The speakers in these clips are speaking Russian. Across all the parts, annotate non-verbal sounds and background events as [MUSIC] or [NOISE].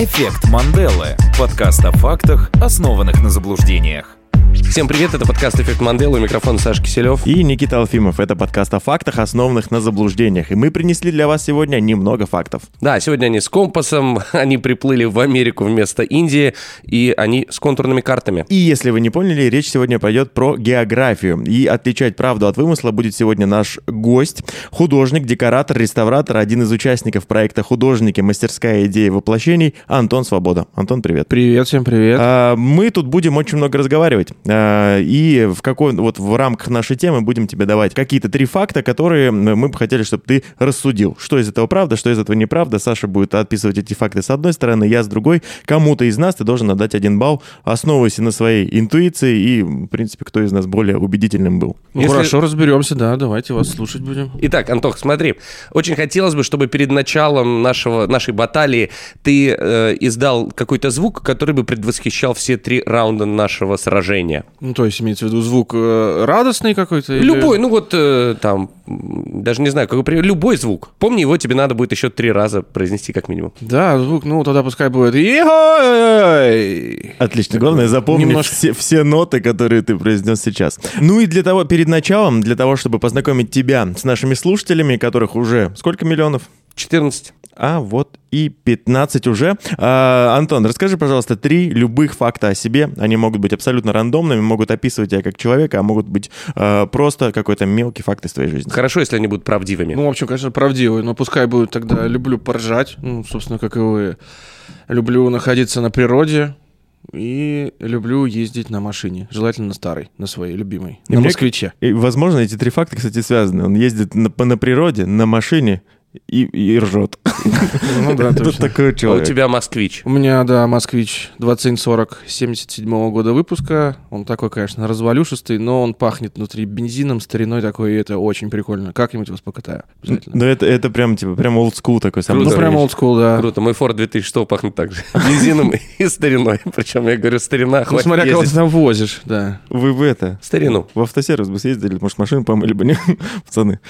Эффект Манделы. Подкаст о фактах, основанных на заблуждениях. Всем привет, это подкаст «Эффект Манделы», у микрофона Саша Киселев. И Никита Алфимов. Это подкаст о фактах, основанных на заблуждениях. И мы принесли для вас сегодня немного фактов. Да, сегодня они с компасом, [LAUGHS] они приплыли в Америку вместо Индии, и они с контурными картами. И если вы не поняли, речь сегодня пойдет про географию. И отличать правду от вымысла будет сегодня наш гость, художник, декоратор, реставратор, один из участников проекта «Художники. Мастерская идея воплощений» Антон Свобода. Антон, привет. Привет, всем привет. А, мы тут будем очень много разговаривать. А, и в какой вот в рамках нашей темы будем тебе давать какие-то три факта, которые мы бы хотели, чтобы ты рассудил. Что из этого правда, что из этого неправда. Саша будет отписывать эти факты с одной стороны, я с другой. Кому-то из нас ты должен отдать один балл, основываясь на своей интуиции и, в принципе, кто из нас более убедительным был. Ну, Если- Хорошо, разберемся, да, давайте вас слушать будем. Итак, Антох, смотри, очень хотелось бы, чтобы перед началом нашего, нашей баталии ты э, издал какой-то звук, который бы предвосхищал все три раунда нашего сражения. Ну, то есть имеется в виду звук э, радостный какой-то? или- Любой, ну вот э, там, даже не знаю, какой пример, любой звук. Помни, его тебе надо будет еще три раза произнести как минимум. Да, звук, ну, тогда пускай будет... Отлично. Главное запомнить Немножко- все, все ноты, которые ты произнес сейчас. Ну и для того, перед началом, для того, чтобы познакомить тебя с нашими слушателями, которых уже сколько миллионов? 14. А вот и 15 уже. А, Антон, расскажи, пожалуйста, три любых факта о себе. Они могут быть абсолютно рандомными, могут описывать тебя как человека, а могут быть а, просто какой-то мелкий факт из твоей жизни. Хорошо, если они будут правдивыми. Ну, в общем, конечно, правдивый, но пускай будет тогда «люблю поржать», ну, собственно, как и вы. Люблю находиться на природе и люблю ездить на машине, желательно на старой, на своей любимой, И на мне- москвиче. И, возможно, эти три факта, кстати, связаны. Он ездит на, по- на природе, на машине и, и ржет. Ну да, Это такой А у человек. тебя москвич. У меня, да, москвич 2740 77 года выпуска. Он такой, конечно, развалюшистый, но он пахнет внутри бензином, стариной такой, и это очень прикольно. Как-нибудь вас покатаю. Обязательно. Да это, это прям, типа, прям олдскул такой. сам Круто. Ну, прям олдскул, да. Круто, мой Ford 2006 пахнет так же. [LAUGHS] Бензином и стариной. Причем я говорю, старина, Ну, хватит смотря кого ты там возишь, да. Вы в это, Старину. в автосервис бы съездили, может, машину помыли бы, не, [LAUGHS] пацаны.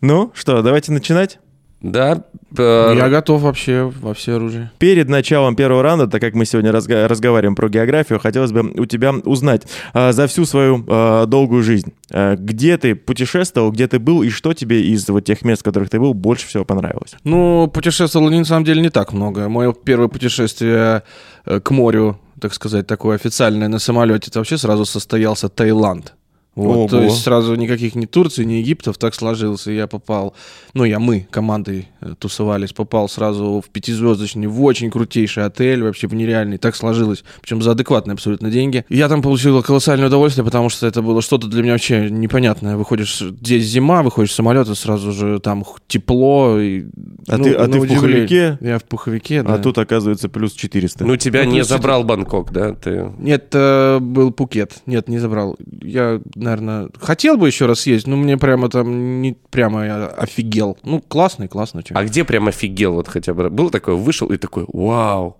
Ну, что, давайте начинать. Да. э, Я готов вообще во все оружие. Перед началом первого раунда, так как мы сегодня разга- разговариваем про географию, хотелось бы у тебя узнать а, за всю свою а, долгую жизнь, а, где ты путешествовал, где ты был и что тебе из вот тех мест, в которых ты был, больше всего понравилось? Ну, путешествовал на самом деле не так много. Мое первое путешествие э, к морю, так сказать, такое официальное на самолете, это вообще сразу состоялся Таиланд. Вот, то есть сразу никаких ни Турции, ни Египтов так сложился. Я попал, ну я, мы командой э, тусовались, попал сразу в пятизвездочный, в очень крутейший отель, вообще в нереальный. Так сложилось, причем за адекватные абсолютно деньги. И Я там получил колоссальное удовольствие, потому что это было что-то для меня вообще непонятное. Выходишь, здесь зима, выходишь с самолета, сразу же там тепло. И, А ну, ты, а на ты в пуховике, Я в пуховике, да. а тут, оказывается, плюс 400. Ну, тебя Ну, не плюс забрал Бангкок, да? Ты... Нет, э, был Пукет. Нет, не забрал. Я, наверное, хотел бы еще раз съездить, но мне прямо там не прямо я офигел. Ну, классный, классно. чё. А где прям офигел вот хотя бы? Был такой, вышел и такой, вау,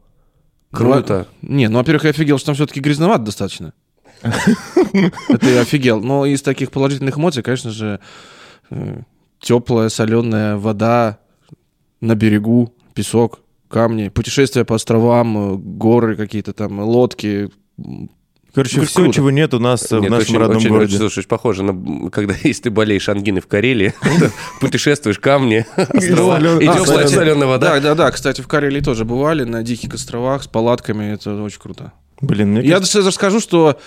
круто. Не, ну, во-первых, я офигел, что там все-таки грязновато достаточно. [LAUGHS] Это я офигел. Но из таких положительных эмоций, конечно же, теплая, соленая вода на берегу, песок, камни, путешествия по островам, э, горы какие-то там, лодки. Короче, как все, круто. чего нет у нас в Нет, нашем очень, родном очень, городе. очень, слушай, похоже на, когда [LAUGHS] если ты болеешь ангиной в Карелии, [LAUGHS] путешествуешь, камни, острова, солёная- и теплая солёная. соленая вода. Да, да, да. Кстати, в Карелии тоже бывали на диких островах с палатками. Это очень круто. Блин, мне Я даже расскажу, что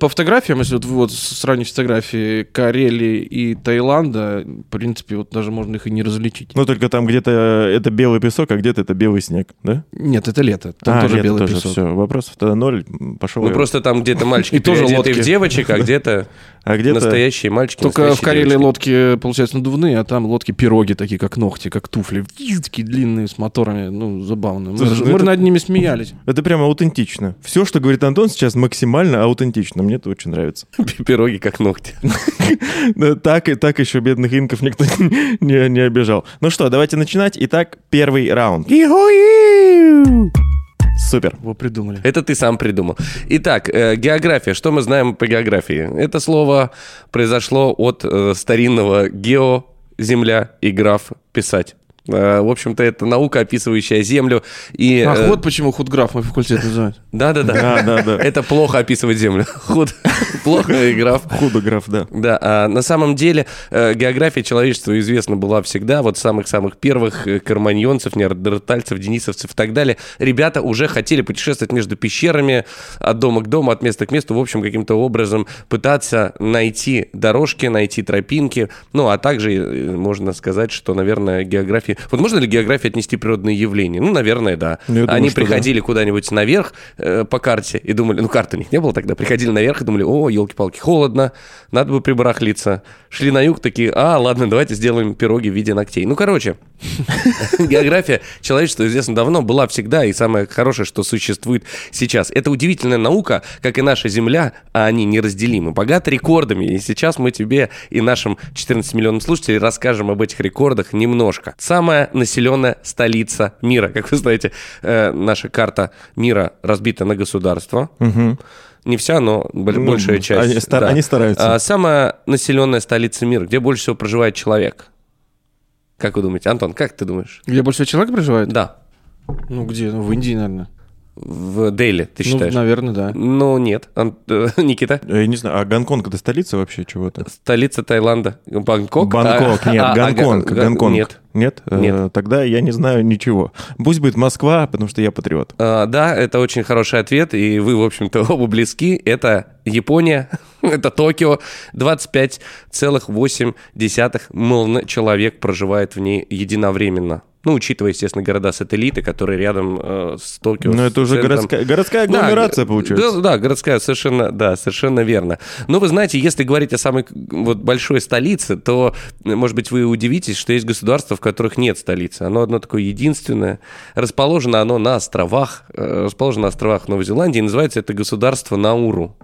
по фотографиям, если вот, вот сравнить фотографии Карелии и Таиланда, в принципе, вот даже можно их и не различить. ну только там где-то это белый песок, а где-то это белый снег, да? Нет, это лето. Там а, тоже лето белый тоже, песок. все, вопросов тогда ноль, пошел. Ну я. просто там где-то [LAUGHS] мальчики И тоже переодеты в лодки. девочек, а где-то а где-то... настоящие мальчики, Только в Карелии девочки. лодки, получается, надувные, а там лодки пироги такие, как ногти, как туфли. Такие длинные, с моторами. Ну, забавно. Мы, Слушай, ну мы это- над ними смеялись. Это прямо аутентично. Все, что говорит Антон сейчас, максимально аутентично. Мне это очень нравится. [LAUGHS] Пироги как ногти. [LAUGHS] Так, и так еще бедных инков никто [LAUGHS] не, не обижал. Ну что, давайте начинать. Итак, первый раунд. Супер. Его придумали. Это ты сам придумал. Итак, э, география. Что мы знаем по географии? Это слово произошло от э, старинного гео, земля и граф, писать. Э, В общем-то, это наука, описывающая Землю. И, Ах, э, вот почему худграф мой факультет называют. [LAUGHS] Да-да-да. Да, да, да. Это плохо описывать Землю. [LAUGHS] Худ. Плохо, и граф. Худо граф, да. Да, а на самом деле э, география человечества известна была всегда, вот самых-самых первых э, карманьонцев, неандертальцев, денисовцев и так далее. Ребята уже хотели путешествовать между пещерами от дома к дому, от места к месту, в общем, каким-то образом пытаться найти дорожки, найти тропинки, ну, а также э, можно сказать, что, наверное, география... Вот можно ли географии отнести природные явления? Ну, наверное, да. Ну, думаю, Они что да. приходили куда-нибудь наверх э, по карте и думали, ну, карты у них не было тогда, приходили наверх и думали, о, елки-палки, холодно, надо бы прибарахлиться. Шли на юг, такие, а, ладно, давайте сделаем пироги в виде ногтей. Ну, короче, [LAUGHS] география человечества известна давно, была всегда, и самое хорошее, что существует сейчас. Это удивительная наука, как и наша Земля, а они неразделимы, богаты рекордами. И сейчас мы тебе и нашим 14 миллионам слушателей расскажем об этих рекордах немножко. Самая населенная столица мира. Как вы знаете, э, наша карта мира разбита на государства. Не вся, но Ну, большая часть. они стар- да. они стараются. А, самая населенная столица мира, где больше всего проживает человек. Как вы думаете, Антон, как ты думаешь? Где больше всего человек проживает? Да, Ну, где? Ну, в Индии, наверное. В Дели, ты Ну, считаешь? наверное, да. Ну, нет. Ан- э, [LAUGHS] Никита? Я Э, не знаю, а Гонконг это столица вообще чего-то? Столица Таиланда. Бангкок? Бангкок, А, нет, а, а, Гонконг, Гон- Гонконг. Нет. Нет? Э, Нет. Тогда я не знаю ничего. Пусть будет Москва, потому что я патриот. А, да, это очень хороший ответ, и вы, в общем-то, [LAUGHS] оба близки. Это Япония, [LAUGHS] это Токио. 25,8 миллиона человек проживает в ней единовременно. Ну, учитывая, естественно, города-сателлиты, которые рядом э, с Токио. Но с это уже центром. городская, городская Да, агломерация г- получается. Да, да, городская, совершенно, да, совершенно верно. Но вы знаете, если говорить о самой вот, большой столице, то, может быть, вы удивитесь, что есть государства, в которых нет столицы. Оно одно такое единственное. Расположено оно на островах, э, расположено на островах Новой Зеландии, и называется это государство Науру.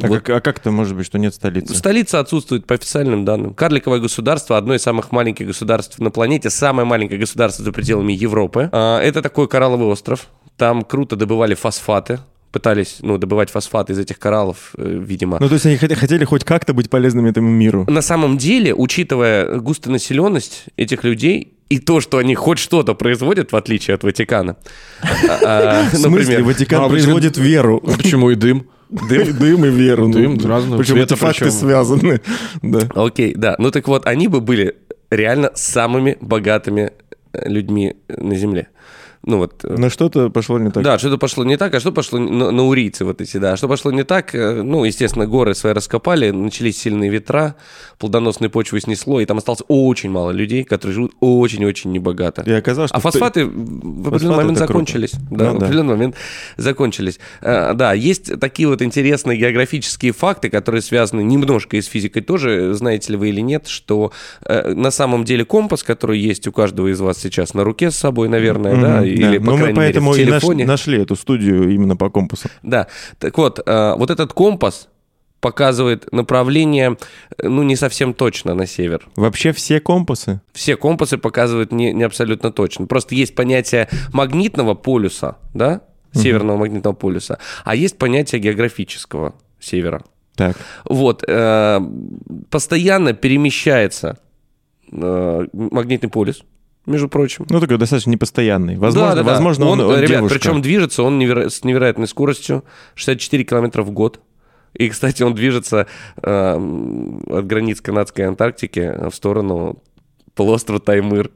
А, Вот. как, а как это может быть, что нет столицы? Столица отсутствует по официальным данным. Карликовое государство, одно из самых маленьких государств на планете, самое маленькое государство за пределами Европы. А, Это такой коралловый остров. Там круто добывали фосфаты. Пытались, ну, добывать фосфаты из этих кораллов, э, видимо. Ну, то есть они хот- хотели хоть как-то быть полезными этому миру. На самом деле, учитывая густонаселенность этих людей и то, что они хоть что-то производят, в отличие от Ватикана. а, [LAUGHS] В смысле, Ватикан А, производит веру. А почему и дым? Дым, дым и веру. ну. Дым разного Причем цвета эти факты причем. связаны. Да. Окей, да. Ну так вот, они бы были реально самыми богатыми э, людьми на Земле. Ну вот. э, Но что-то пошло не так. Да, что-то пошло не так, а что пошло на, на урийцы вот эти, да. Что пошло не так, э, ну, естественно, горы свои раскопали, начались сильные ветра, плодоносные почвы снесло, и там осталось очень мало людей, которые живут очень-очень небогато. И оказалось, что... А фосфаты в определенный Фосфаты момент это круто. закончились. Да, Ну в да. определенный момент закончились. Э, Да, есть такие вот интересные географические факты, которые связаны немножко и с физикой тоже, знаете ли вы или нет, что э, на самом деле компас, который есть у каждого из вас сейчас на руке с собой, наверное, да, Или, да. по Ну, мы крайней мере, поэтому в и наш- телефоне. нашли эту студию именно по компасу. Да, так вот, э, вот этот компас показывает направление, э, ну, не совсем точно на север. Вообще все компасы? Все компасы показывают не, не абсолютно точно. Просто есть понятие магнитного полюса, да, северного магнитного полюса, а есть понятие географического севера. Так. Вот, э, постоянно перемещается э, магнитный полюс, между прочим. Ну, такой достаточно непостоянный. Возможно, Да-да-да. возможно он, он ребят, девушка. причем движется он неверо- с невероятной скоростью, 64 километра в год. И, кстати, он движется э, от границ канадской Антарктики в сторону полуострова Таймыр.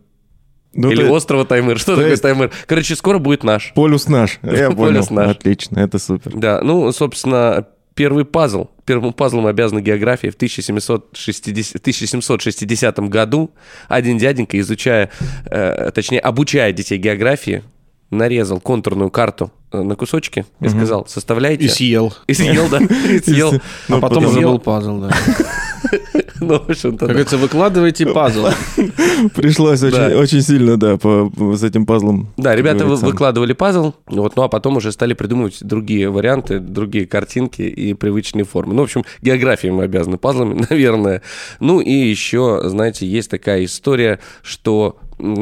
Ну, Или то- острова Таймыр. Что то такое есть- Таймыр? Короче, скоро будет наш. Полюс наш. [LAUGHS] Я понял. Полюс наш. Отлично, это супер. Да, ну, собственно, первый пазл. Первым пазлом обязана география в 1760, 1760 году. Один дяденька, изучая, э, точнее, обучая детей географии, нарезал контурную карту э, на кусочки и сказал, составляйте. И съел. И съел, да, [LAUGHS] и съел. Ну, А потом потом уже съел. был пазл, да. [LAUGHS] Ну, в общем-то, Как да. говорится, выкладывайте пазл. Пришлось очень, Да. очень сильно, да, по, с этим пазлом. Да, ребята вы- говорится. выкладывали пазл, вот, ну а потом уже стали придумывать другие варианты, другие картинки и привычные формы. Ну, в общем, географией мы обязаны пазлами, [LAUGHS] наверное. Ну и еще, знаете, есть такая история, что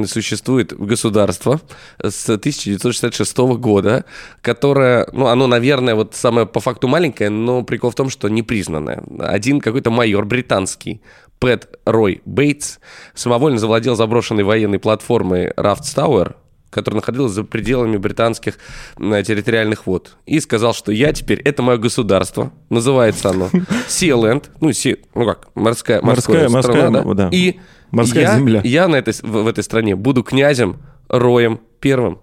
существует государство с 1966 года, которое, ну, оно, наверное, вот самое по факту маленькое, но прикол в том, что непризнанное. Один какой-то майор британский Пэт Рой Бейтс самовольно завладел заброшенной военной платформой Рафтс Тауэр, которая находилась за пределами британских территориальных вод. И сказал, что я теперь, это мое государство, называется оно [LAUGHS] Сиэленд, ну, си, ну как, морская, Морская- морская, страна, морская, да. да. И Морская я, земля. я на этой, в, в этой стране буду князем Роем Первым.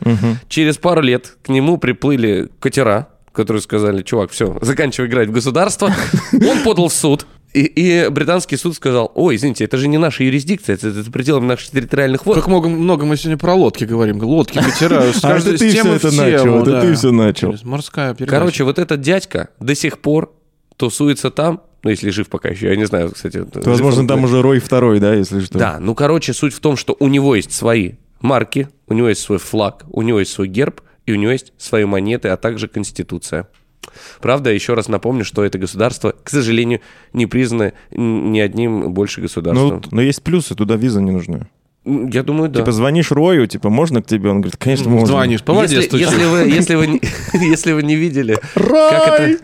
Мгм. Через пару лет к нему приплыли катера, которые сказали, чувак, все, заканчивай играть в государство. [LAUGHS] Он подал в суд. И, и британский суд сказал, ой, извините, это же не наша юрисдикция, это, это пределами наших территориальных вод. Как много, много мы сегодня про лодки говорим. Лодки, [LAUGHS] катера. А это ты все это начал, это ты все начал. Морская передача. Короче, вот этот дядька до сих пор тусуется там, ну, если жив пока еще, я не знаю, кстати. То, Возможно, там уже Рой второй, да, если что. Да, ну, короче, суть в том, что у него есть свои марки, у него есть свой флаг, у него есть свой герб, и у него есть свои монеты, а также конституция. Правда, еще раз напомню, что это государство, к сожалению, не признано ни одним больше Ну, государством. но есть плюсы, туда виза не нужна. М, Я думаю, да. Типа звонишь Рою, типа, можно к тебе? Он говорит, конечно, можно. Звонишь, по воде если, если вы, [LAUGHS] если, вы, не- [LAUGHS] если вы не видели, как это,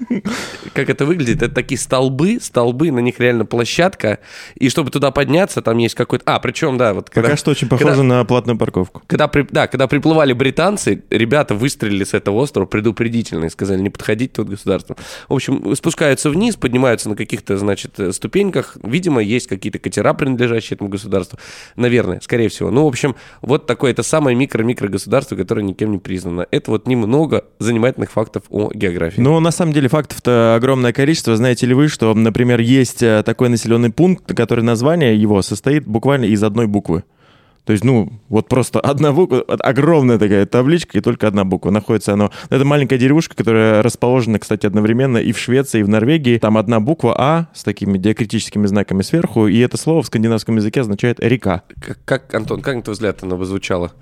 как это выглядит, это такие столбы, столбы, на них реально площадка, и чтобы туда подняться, там есть какой-то... А, причем, да, вот когда, Пока что очень похоже когда- на платную парковку. когда, при- да, когда приплывали британцы, ребята выстрелили с этого острова предупредительно и сказали, не подходите тут государству. В общем, спускаются вниз, поднимаются на каких-то, значит, ступеньках. Видимо, есть какие-то катера, принадлежащие этому государству. Наверное, скорее всего. Ну, в общем, вот такое, это самое микро-микро государство, которое никем не признано. Это вот немного занимательных фактов о географии. Ну, на самом деле, фактов-то огромное количество. Знаете ли вы, что, например, есть э, такой населенный пункт, который название его состоит буквально из одной буквы. То есть, ну, вот просто одна буква, огромная такая табличка, и только одна буква. Находится оно... Это маленькая деревушка, которая расположена, кстати, одновременно и в Швеции, и в Норвегии. Там одна буква А с такими диакритическими знаками сверху, и это слово в скандинавском языке означает «река». Как, как, Антон, как на твой взгляд оно бы звучало?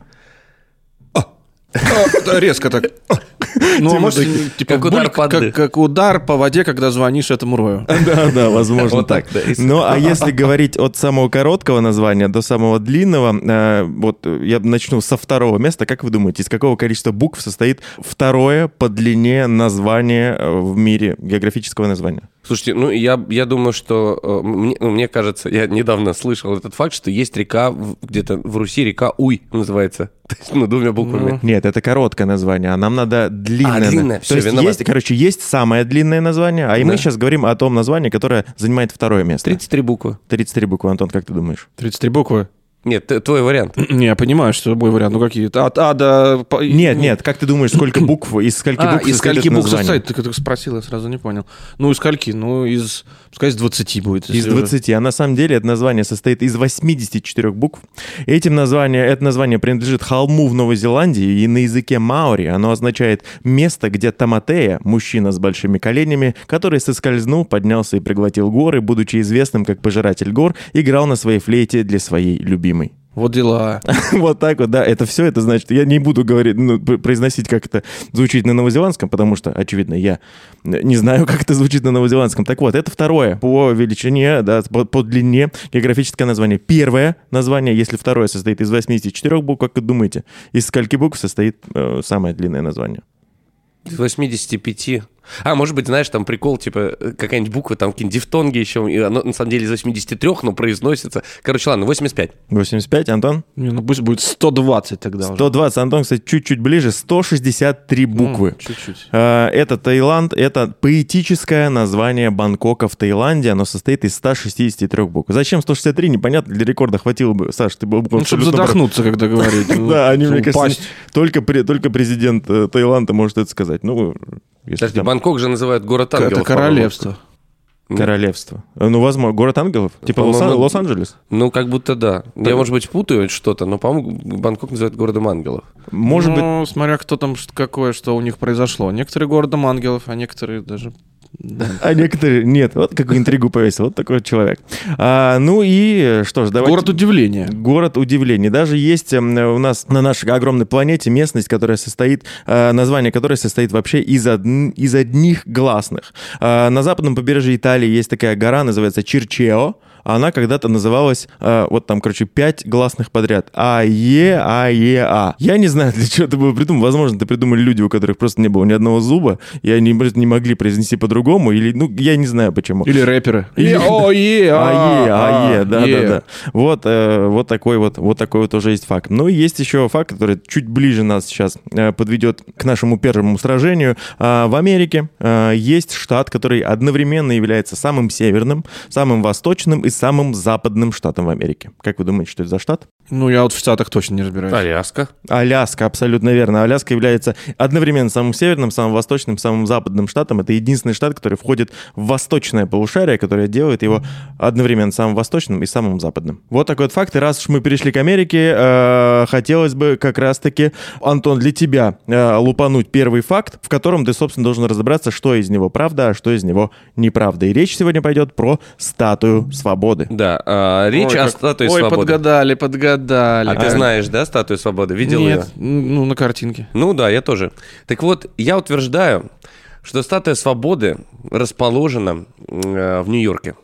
Резко так. [LAUGHS] Ну, Типа может, типа как удар по как, удар по воде, когда звонишь этому рою. [LAUGHS] Да, да, возможно так. Ну, а [LAUGHS] если говорить от самого короткого названия до самого длинного, э, вот я начну со второго места. Как вы думаете, из какого количества букв состоит второе по длине название э, в мире, географического названия? Слушайте, ну я, я думаю, что э, мне, ну, мне кажется, я недавно слышал этот факт, что есть река где-то в Руси, река Уй называется. [LAUGHS] То есть, ну, двумя буквами. Нет, это короткое название, а нам надо длинное. А, длинное. То Всё, есть, виноват. есть, короче, есть самое длинное название, а и мы Да. сейчас говорим о том названии, которое занимает второе место. 33 буквы. 33 буквы, Антон, как ты думаешь? 33 буквы. Нет, твой вариант. [CLEARS THROAT] Не, я понимаю, что мой вариант. Ну, какие-то. От А до... по- Нет, ну, нет, как ты думаешь, сколько [CLEARS THROAT] букв, из скольки А, букв из скольки букв состоит? Ты как спросил, я сразу не понял. Ну, из скольки? Ну, из... Пускай из 20 будет. Из если уже. 20. А на самом деле это название состоит из 84 букв. Этим название, это название принадлежит холму в Новой Зеландии, и на языке маори оно означает место, где Таматея, мужчина с большими коленями, который соскользнул, поднялся и проглотил горы, будучи известным как пожиратель гор, играл на своей флейте для своей любимой. Вот дела. [LAUGHS] Вот так вот, да, это все, это значит, я не буду говорить, ну, пр- произносить, как это звучит на новозеландском, потому что, очевидно, я не знаю, как это звучит на новозеландском. Так вот, это второе по величине, да, по, по длине географическое название. Первое название, если второе состоит из 84 букв, как вы думаете, из скольки букв состоит э, самое длинное название? Из 85. А, может быть, знаешь, там прикол, типа, э, какая-нибудь буква, там какие-нибудь дифтонги еще, и оно на самом деле из 83, но произносится. Короче, ладно, 85. 85, Антон? Не, ну пусть будет 120 тогда уже. 120, Антон, кстати, чуть-чуть ближе, 163 М, буквы. Чуть-чуть. Э, Это Таиланд, это поэтическое название Бангкока в Таиланде. Оно состоит из 163 букв. Зачем 163, непонятно. Для рекорда хватило бы. Саш, ты был бы Ну, чтобы задохнуться, когда говорить. [LAUGHS] Ну, Да, они, мне кажется, только президент э, Таиланда может это сказать. Ну, если Подожди, там Бангкок же называют город ангелов. Это по-моему. королевство. королевство. Э, Ну, возможно, город ангелов? Типа По-моему, Лос-Анджелес? Ну, как будто да. Я, может быть, путаю что-то, но, по-моему, Бангкок называют городом ангелов. Может быть, Ну, смотря кто там, какое, что у них произошло. Некоторые городом ангелов, а некоторые даже... а некоторые... Нет, вот какую интригу повесил. Вот такой человек. А, ну и что ж, давайте... Город удивления. Город удивлений. Даже есть эм, у нас на нашей огромной планете местность, которая состоит, э, название которой состоит вообще из, одн- из одних гласных. Э, На западном побережье Италии есть такая гора, называется Чирчео. Она когда-то называлась, э, вот там, короче, пять гласных подряд. А, Е, А, Е, А. Я не знаю, [LAUGHS] для чего это было придумано. Возможно, это придумали люди, у которых просто не было ни одного зуба, и они просто не могли произнести по-другому, или, ну, я не знаю почему. Или рэперы. Или- О, е, [LAUGHS] А, е, а, е, да, да, да. Вот, э, вот такой вот, вот такой вот уже есть факт. Ну и есть еще факт, который чуть ближе нас сейчас э, подведет к нашему первому сражению. А, в Америке э, есть штат, который одновременно является самым северным, самым восточным и самым западным штатом в Америке. Как вы думаете, что это за штат? Ну, я вот в Штатах точно не разбираюсь. Аляска. Аляска, абсолютно верно. Аляска является одновременно самым северным, самым восточным, самым западным штатом. Это единственный штат, который входит в восточное полушарие, которое делает его одновременно самым восточным и самым западным. Вот такой вот факт. И раз уж мы перешли к Америке, э, хотелось бы как раз-таки, Антон, для тебя э, лупануть первый факт, в котором ты, собственно, должен разобраться, что из него правда, а что из него неправда. И речь сегодня пойдет про статую свободы. Да, а, речь Ой, о как- статуе Ой, свободы. подгадали, подгадали. А ты знаешь, да, статую свободы? Видел Нет, ее? ну, на картинке. Ну да, я тоже. Так вот, я утверждаю, что статуя свободы расположена э, в Нью-Йорке.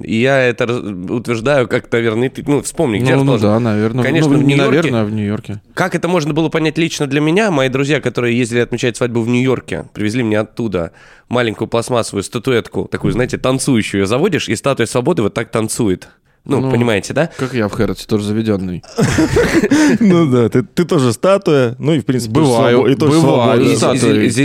И я это утверждаю, как, наверное, ты, ну, вспомни, где Ну, ну да, наверное. Конечно, ну, в не Нью-Йорке. наверное, а в Нью-Йорке. Как это можно было понять лично для меня? Мои друзья, которые ездили отмечать свадьбу в Нью-Йорке, привезли мне оттуда маленькую пластмассовую статуэтку, такую, знаете, танцующую. Ее заводишь, и статуя свободы вот так танцует. Ну, Ну, понимаете, да? Как я в Хэрроте, тоже заведенный. [LAUGHS] Ну да, ты, тоже статуя, ну и в принципе Бываю, свобо- и тоже бываю.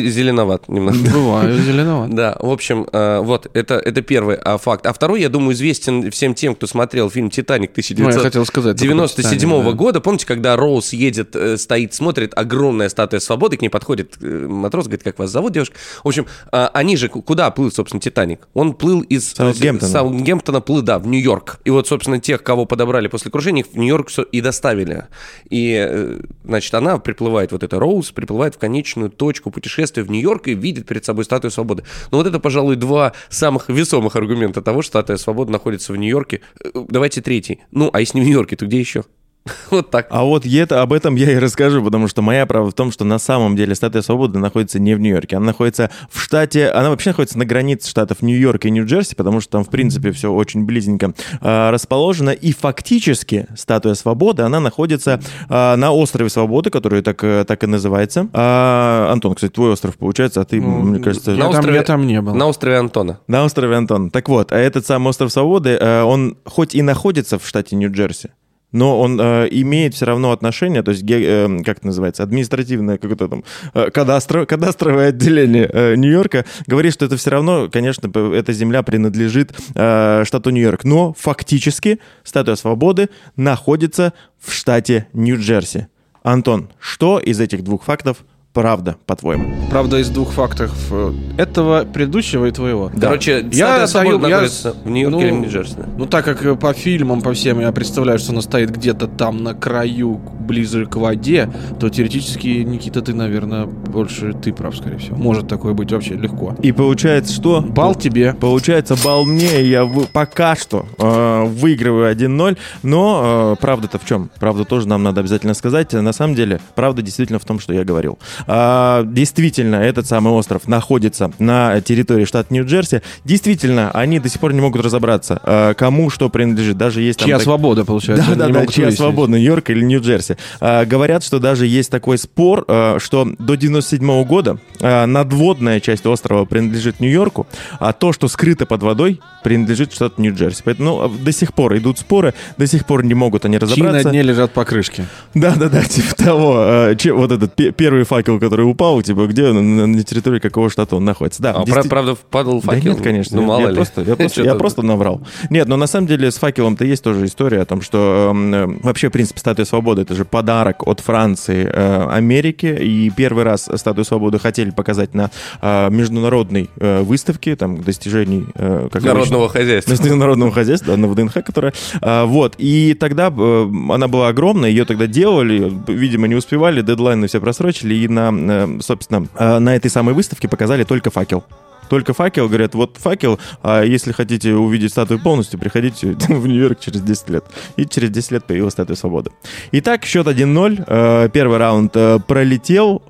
зеленоват немного. Бываю, зеленоват. [LAUGHS] Да, в общем, э, вот, это, это первый а, факт. А второй, я думаю, известен всем тем, кто смотрел фильм «Титаник» Ну, я хотел сказать. только про 1997 Титаник, да. года. Помните, когда Роуз едет, э, стоит, смотрит, огромная статуя свободы, к ней подходит э, матрос, говорит, как вас зовут, девушка? В общем, а, они же, ку- куда плыл, собственно, «Титаник»? Он плыл из... Саутгемптона. Саутгемптона плыл, да, в Нью-Йорк. И вот, собственно, тех, кого подобрали после крушения, их в Нью-Йорк и доставили. И, э, значит, она приплывает, вот эта Роуз, приплывает в конечную точку путешествия в Нью-Йорк и видит перед собой статую свободы. Ну вот это, пожалуй, два самых весомых аргумента того, что статуя свободы находится в Нью-Йорке. Э, Давайте третий. Ну, а если не в Нью-Йорке, то где еще? [LAUGHS] Вот так. А вот это, об этом я и расскажу, потому что моя правда в том, что на самом деле статуя свободы находится не в Нью-Йорке, она находится в штате, она вообще находится на границе штатов Нью-Йорк и Нью-Джерси, потому что там, в принципе, все очень близенько а, расположено, и фактически статуя свободы, она находится а, на острове Свободы, который так, э, так и называется. А, Антон, кстати, твой остров получается, а ты, Ну, мне кажется... Я На там- острове- я там не был. На острове Антона. На острове Антон. Так вот, а этот самый остров Свободы, э, он хоть и находится в штате Нью-Джерси, но он э, имеет все равно отношение, то есть, ге- э, как это называется, административное какое-то там э, кадастро- кадастровое отделение э, Нью-Йорка говорит, что это все равно, конечно, эта земля принадлежит э, штату Нью-Йорк. Но фактически статуя свободы находится в штате Нью-Джерси. Антон, что из этих двух фактов правда, по-твоему? Правда, из двух фактов э, этого предыдущего и твоего. Короче, Я даю- я в Нью-Йорке ну, или в Нью-Джерси. да? Ну, так как э, по фильмам, по всем я представляю, что она стоит где-то там на краю, ближе к воде, то теоретически, Никита, ты, наверное, больше ты прав, скорее всего. Может такое быть вообще легко. И получается, что? Бал тебе. Получается, бал мне, я вы- пока что э, выигрываю 1-0, но э, правда-то в чем? Правду тоже нам надо обязательно сказать. На самом деле, правда действительно в том, что я говорил. А, действительно, этот самый остров находится на территории штата Нью-Джерси. Действительно, они до сих пор не могут разобраться, э, кому что принадлежит. Даже есть там... Чья так- свобода, получается? Да, они да, не да, могут чья свобода, Нью-Йорк или Нью-Джерси. А, говорят, что даже есть такой спор, а, что до 97 года а, надводная часть острова принадлежит Нью-Йорку, а то, что скрыто под водой, принадлежит штату Нью-Джерси. Поэтому ну, до сих пор идут споры, до сих пор не могут они Чьи на разобраться. дне лежат покрышки. Да, да, да, [LAUGHS] типа того. Че- вот этот пе- первый факел, который упал, типа, где он, на, территории какого штата он находится. Да, А, действительно- правда, падал да факел? нет, конечно. Ну, мало я ли. Просто, я, [LAUGHS] просто, я просто наврал. Нет, но на самом деле с факелом-то есть тоже история о том, что эм, э, вообще принцип статуи свободы это же подарок от Франции э, Америке. И первый раз статую свободы хотели показать на э, международной э, выставке там достижений э, как Народного хозяйства. Международного хозяйства, да, на ВДНХ, которая. а, вот. И тогда э, она была огромная, ее тогда делали, видимо, не успевали, дедлайны все просрочили, и на, э, собственно, э, на этой самой выставке показали только факел. Только факел, говорят, вот факел, а если хотите увидеть статую полностью, приходите [LAUGHS] в Нью-Йорк через 10 лет. И через 10 лет появилась статуя свободы. Итак, счет 1-0. Э, Первый раунд э, пролетел.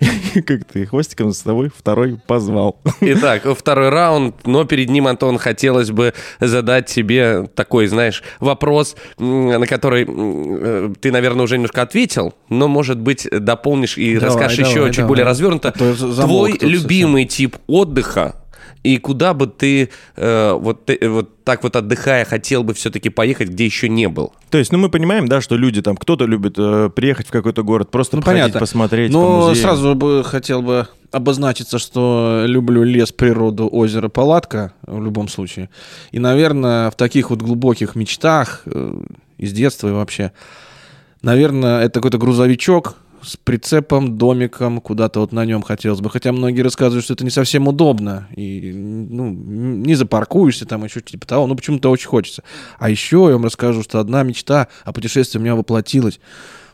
[LAUGHS] Как ты хвостиком за тобой второй позвал. [LAUGHS] Итак, второй раунд, но перед ним, Антон, хотелось бы задать тебе такой, знаешь, вопрос, на который э, ты, наверное, уже немножко ответил, но, может быть, дополнишь и Давай, расскажешь давай, еще чуть давай. более развернуто. А Твой тут совсем. любимый тип отдыха и куда бы ты э, вот, вот так вот отдыхая хотел бы все-таки поехать, где еще не был? То есть, ну мы понимаем, да, что люди там, кто-то любит э, приехать в какой-то город, просто Ну, походить, понятно. посмотреть. по Но музеям. сразу бы хотел бы обозначиться, что люблю лес, природу, озеро, палатка в любом случае. И, наверное, в таких вот глубоких мечтах э, из детства и вообще, наверное, это какой-то грузовичок с прицепом, домиком, куда-то вот на нем хотелось бы. Хотя многие рассказывают, что это не совсем удобно. И ну, не запаркуешься там, еще типа того. Ну, почему-то очень хочется. А еще я вам расскажу, что одна мечта о путешествии у меня воплотилась.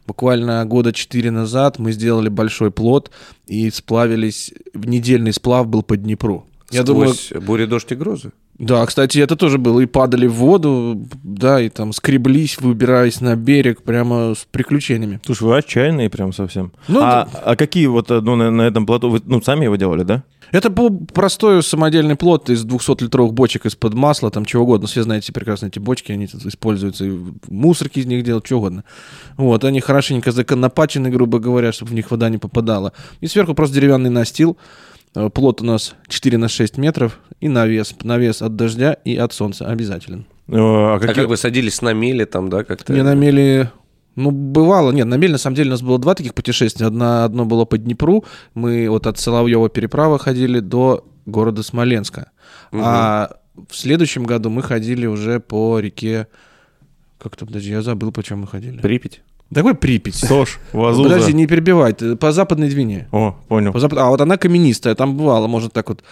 Буквально года четыре назад мы сделали большой плод и сплавились, в недельный сплав был по Днепру. Я думаю, бури, дождь и грозы? да, кстати, это тоже было. И падали в воду, да, и там скреблись, выбираясь на берег, прямо с приключениями. Слушай, вы отчаянные прям совсем. Ну, а, а какие вот э, ну, на, на этом плоту, вы ну, сами его делали, да? Это был простой самодельный плод из 200-литровых бочек из-под масла, там чего угодно. Все знаете прекрасно эти бочки, они используются, и мусорки из них делают, что угодно. Вот, они хорошенько законопачены, грубо говоря, чтобы в них вода не попадала. И сверху просто деревянный настил. Э, Плот у нас 4 на 6 метров и навес. Навес от дождя и от солнца обязателен. Э, А А какие... как вы садились на мели там, да, как-то? Не на мели... Ну, бывало. Нет, на мели, на самом деле, у нас было два таких путешествия. Одно, одно было по Днепру. Мы вот от Соловьева переправы ходили до города Смоленска. А в следующем году мы ходили уже по реке... Как-то, подожди, я забыл, по чем мы ходили. Припять? Такой Припять. Сош, Вазуза. Подожди, не перебивай. По западной Двине. О, понял. По запад- А вот она каменистая, там бывало, может так вот...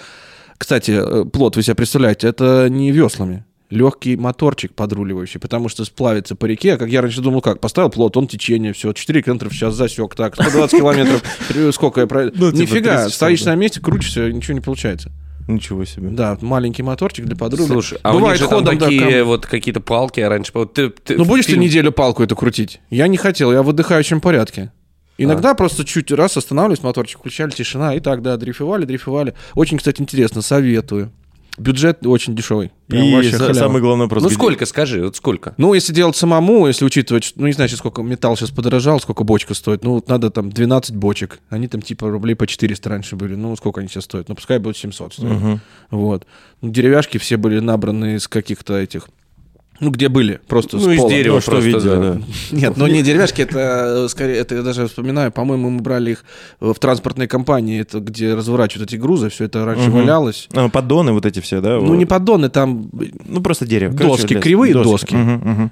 Кстати, э, плот, вы себе представляете, это не веслами. Легкий моторчик подруливающий, потому что сплавится по реке. А Как я раньше думал, как? Поставил плот, он течение, все, 4 километра в час засек, так, 120 километров, [LAUGHS] сколько я про... Ну, типа Нифига, 30 стоишь на месте, крутишься, ничего не получается. Ничего себе. Да, маленький моторчик для подруги. Слушай, а у них же там да, такие кам- вот какие-то палки я раньше... вот ты- ты Ну, будешь ты фильм- неделю палку эту крутить? Я не хотел, я в отдыхающем порядке. Иногда просто чуть раз останавливались, моторчик включали, тишина, и так, да, дрейфовали, дрейфовали. Очень, кстати, интересно, советую. Бюджет очень дешевый. Прям И за- самый главный вопрос. Ну где- сколько, скажи, вот сколько? Ну, если делать самому, если учитывать, что- ну, не знаю, сейчас сколько металл сейчас подорожал, сколько бочка стоит, ну, вот надо там 12 бочек. Они там типа рублей по 400 раньше были. Ну, сколько они сейчас стоят? Ну, пускай будут 700 стоить. Мгм. Вот. Ну, деревяшки все были набраны из каких-то этих... Ну, где были? Просто Ну, с из пола. дерева Ну, что просто, видели, да. да. Нет, ну не деревяшки, это э, скорее, это я даже вспоминаю, по-моему, мы брали их в транспортной компании, это где разворачивают эти грузы, все это раньше валялось. А, поддоны вот эти все, да? Ну, вот. не поддоны, там, Ну, просто дерево. доски, кривые доски.